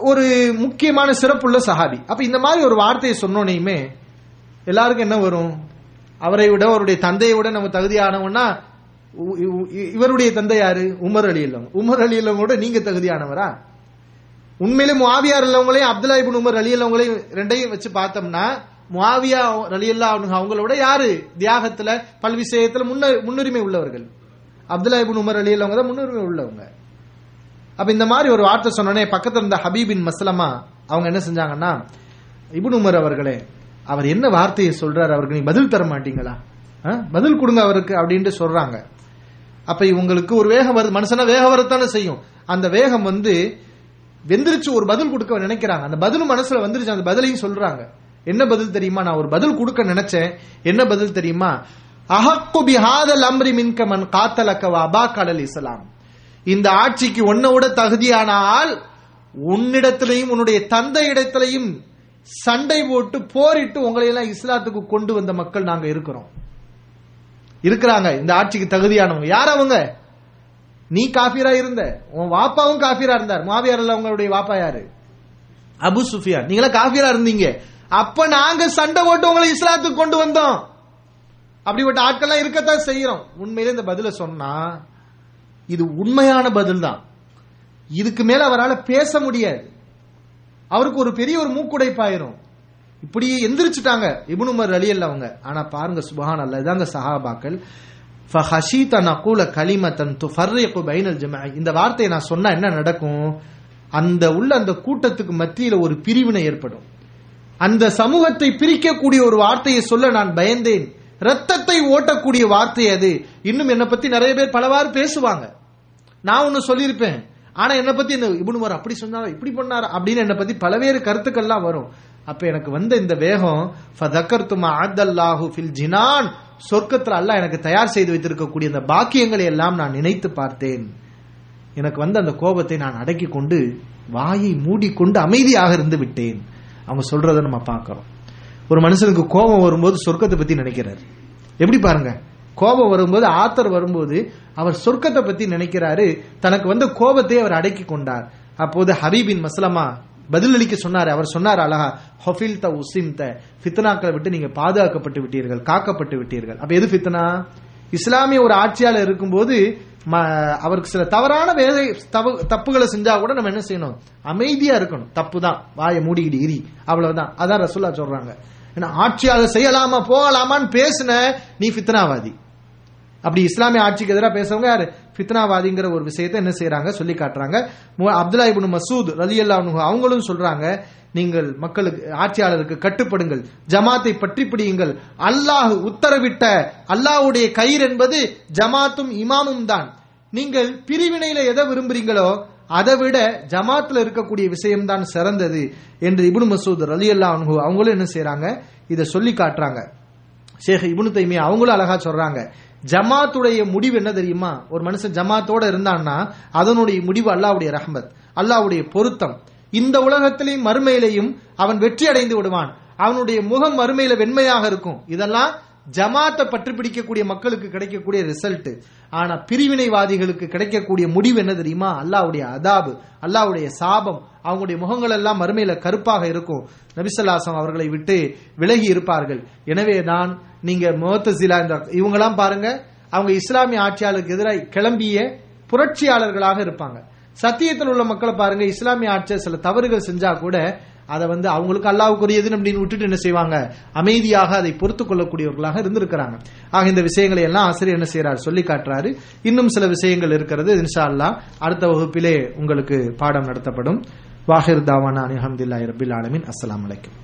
ஒரு முக்கியமான சிறப்புள்ள சஹாபி. அப்ப இந்த மாதிரி ஒரு வார்த்தையை சொன்னோனையுமே எல்லாருக்கும் என்ன வரும்? அவரை விட அவருடைய தந்தையை விட நம்ம தகுதியானவன்னா உ- இவருடைய தந்தை யாரு? உமர் அலி இல்லம். உமர் அலி இல்லவங்களோட நீங்க தகுதியானவரா? உண்மையிலே முவாவியார் உள்ளவங்களையும் அப்துல்லா இபின் உமர் அலி இல்லவங்களையும் ரெண்டையும் வச்சு பார்த்தோம்னா முவாவியா அலி அவங்களோட யாரு? தியாகத்துல பல் விஷயத்துல முன்னுரிமை உள்ளவர்கள். அப்துல்லா இபின் உமர் அலி இல்லவங்க தான் முன்னுரிமை உள்ளவங்க. அப்ப இந்த மாதிரி ஒரு வார்த்தை சொன்னோடனே பக்கத்துல இருந்த ஹபீபின் மஸ்லமா அவங்க என்ன செஞ்சாங்கன்னா இபுன் உமர் அவர்களே அவர் என்ன வார்த்தையை சொல்றாரு அவருக்கு நீங்க பதில் தர மாட்டீங்களா? ஆ? பதில் கொடுங்க அவருக்கு அப்படின்ட்டு சொல்றாங்க. அப்ப இவங்களுக்கு ஒரு வேகம் வருது. மனுஷனா வேகம் வரத்தானே செய்யும். அந்த வேகம் வந்து வெந்திரிச்சு ஒரு பதில் கொடுக்க நினைக்கிறாங்க. அந்த பதில் மனசுல வந்துருச்சு. அந்த பதிலையும் சொல்றாங்க. என்ன பதில் தெரியுமா? நான் ஒரு பதில் கொடுக்க நினைச்சேன். என்ன பதில் தெரியுமா? அஹக்கு பிஹாதல் அம்ரி மின்கமன் காத்தலக்கவா அபா கடல் இஸ்லாம். இந்த ஆட்சிக்கு உன்னை விட தகுதியான ஆள் உன்னிடத்திலையும் உன்னுடைய தந்தை இடத்திலையும் சண்டை போட்டு போரிட்டு உங்களை எல்லாம் இஸ்லாத்துக்கு கொண்டு வந்த மக்கள் நாங்க இருக்கிறோம். இருக்கிறாங்க. இந்த ஆட்சிக்கு தகுதியானவங்க. யார் அவங்க? நீ காஃபிரா இருந்த. உன் வாப்பாவும் காஃபிரா இருந்தார். மாவியார் அவங்களுடைய உங்களுடைய வாப்பா யாரு? அபு சுஃபியான். நீங்களா காஃபிரா இருந்தீங்க. அப்ப நாங்க சண்டை போட்டு உங்களை இஸ்லாத்துக்கு கொண்டு வந்தோம். அப்படிப்பட்ட ஆட்கள்லாம் இருக்கத்தான் செய்யறோம். உண்மையில இந்த பதில சொன்னா இது உண்மையான பதில் தான் இதுக்கு மேல அவரால் பேச முடியாது. அவருக்கு ஒரு பெரிய ஒரு மூக்குடைப்பாயிரும். இப்படியே எந்திரிச்சுட்டாங்க இபுனுமர் அலி அல்ல அவங்க ஆனா பாருங்க சுபஹான் அல்ல இதாங்க சஹாபாக்கள். ஃபஹஷீத நகூல கலிமத்தன் துஃபர்ரிகு பைனல் ஜமாஅ இந்த வார்த்தையை நான் சொன்னா என்ன நடக்கும்? அந்த உள்ள அந்த கூட்டத்துக்கு மத்தியில ஒரு பிரிவினை ஏற்படும். அந்த சமூகத்தை பிரிக்கக்கூடிய ஒரு வார்த்தையை சொல்ல நான் பயந்தேன். ரத்தத்தை ஓட்டக்கூடிய வார்த்தை அது. இன்னும் என்னை பத்தி நிறைய பேர் பலவாறு பேசுவாங்க. நான் ஒன்னு சொல்லியிருப்பேன். ஆனா என்னை பத்தி இந்த இபுனுமர் அப்படி சொன்னாரா இப்படி பண்ணாரா அப்படின்னு என்னை பத்தி பலவேறு கருத்துக்கள்லாம் வரும். அப்ப எனக்கு வந்த இந்த வேகம் ஃபதக்கர்துமா ஆதல்லாஹு ஃபில் ஜினான். சொர்க்கத்துல அல்லாஹ் எனக்கு தயார் செய்து வைத்திருக்கக்கூடிய அந்த பாக்கியங்களை எல்லாம் நான் நினைத்து பார்த்தேன். எனக்கு வந்த அந்த கோபத்தை நான் அடக்கி கொண்டு வாயை மூடிக்கொண்டு அமைதியாக இருந்து விட்டேன். அவங்க சொல்றத நம்ம பார்க்கிறோம். ஒரு மனுஷனுக்கு கோபம் வரும்போது சொர்க்கத்தை பத்தி நினைக்கிறார். எப்படி பாருங்க? கோபம் வரும்போது ஆத்தர் வரும்போது அவர் சொர்க்கத்தை பத்தி நினைக்கிறாரு. தனக்கு வந்த கோபத்தை அவர் அடக்கி கொண்டார். அப்போது ஹபீபின் மஸ்லமா பதிலளிக்க சொன்னார். அவர் சொன்னார் அழகா ஹொஃபில் த உசிம் த ஃபித்னாக்களை விட்டு நீங்க பாதுகாக்கப்பட்டு விட்டீர்கள் காக்கப்பட்டு விட்டீர்கள். அப்ப எது ஃபித்னா? இஸ்லாமிய ஒரு ஆட்சியாளர் இருக்கும்போது ம- அவருக்கு சில தவறான வேலை தவ- தப்புகளை செஞ்சா கூட நம்ம என்ன செய்யணும்? அமைதியா இருக்கணும். தப்பு தான். வாயை மூடிக்கிட்டு இரி. அவ்வளவுதான். அதான் ரசுல்லா சொல்றாங்க. ஏன்னா ஆட்சியாளர் செய்யலாமா போகலாமான்னு பேசின நீ ஃபித்னாவாதி. அப்படி இஸ்லாமிய ஆட்சிக்கு எதிராக பேசுறவங்க யாரு? ஃபித்னாவாதிங்கிற ஒரு விஷயத்தை என்ன செய்யறாங்க சொல்லி காட்டுறாங்க. மு- அப்துல்லா இப்னு மசூத் ரலியல்லா அவங்களும் சொல்றாங்க நீங்கள் மக்களுக்கு ஆட்சியாளருக்கு கட்டுப்படுங்கள். ஜமாத்தை பற்றி பிடியுங்கள். அல்லாஹ் உத்தரவிட்ட அல்லாஹ்வுடைய கயிறு என்பது ஜமாத்தும் இமாமும் தான். நீங்கள் பிரிவினையில எதை விரும்புறீங்களோ அதை விட ஜமாத்துல இருக்கக்கூடிய விஷயம்தான் சிறந்தது. என்று இபுன் மசூத் ரலியல்லா அவங்களும் என்ன செய்யறாங்க இதை சொல்லி காட்டுறாங்க. ஷேக் இபுனு தைமியா அவங்களும் அழகா சொல்றாங்க. ஜமாத்துடைய முடிவு என்ன தெரியுமா? ஒரு மனுஷன் ஜமாத்தோட இருந்தான்னா அதனுடைய முடிவு அல்லாவுடைய ரஹ்மத் அல்லாவுடைய பொருத்தம். இந்த உலகத்திலையும் மறுமையிலையும் அவன் வெற்றி அடைந்து விடுவான். அவனுடைய முகம் மறுமையில வெண்மையாக இருக்கும். இதெல்லாம் ஜமாத்தை பற்றி பிடிக்கக்கூடிய மக்களுக்கு கிடைக்கக்கூடிய ரிசல்ட். ஆனா பிரிவினைவாதிகளுக்கு கிடைக்கக்கூடிய முடிவு என்ன தெரியுமா? அல்லாவுடைய அதாபு அல்லாவுடைய சாபம். அவங்களுடைய முகங்கள் எல்லாம் மறுமையில கருப்பாக இருக்கும். நபிசல்லாசம் அவர்களை விட்டு விலகி இருப்பார்கள். எனவேதான் நீங்க முகத்தசிலா இந்த இவங்கெல்லாம் பாருங்க அவங்க இஸ்லாமிய ஆட்சியாளருக்கு எதிராக கிளம்பிய புரட்சியாளர்களாக இருப்பாங்க. சத்தியத்தில் உள்ள மக்களை பாருங்க இஸ்லாமிய ஆட்சியர் சில தவறுகள் செஞ்சா கூட அதை வந்து அவங்களுக்கு அல்லாவுக்குரியது அப்படின்னு விட்டுட்டு என்ன செய்வாங்க? அமைதியாக அதை பொறுத்துக் கொள்ளக்கூடியவர்களாக இருந்திருக்கிறாங்க. ஆக இந்த விஷயங்களை எல்லாம் ஆசிரியர் என்ன செய்யறாரு சொல்லி காட்டுறாரு. இன்னும் சில விஷயங்கள் இருக்கிறது. இன்ஷா அல்லா அடுத்த வகுப்பிலே உங்களுக்கு பாடம் நடத்தப்படும். வாஹிர் தாவானா அலமதுல்லாஹி ரபில் ஆலமின். அஸ்லாம் வலைக்கம்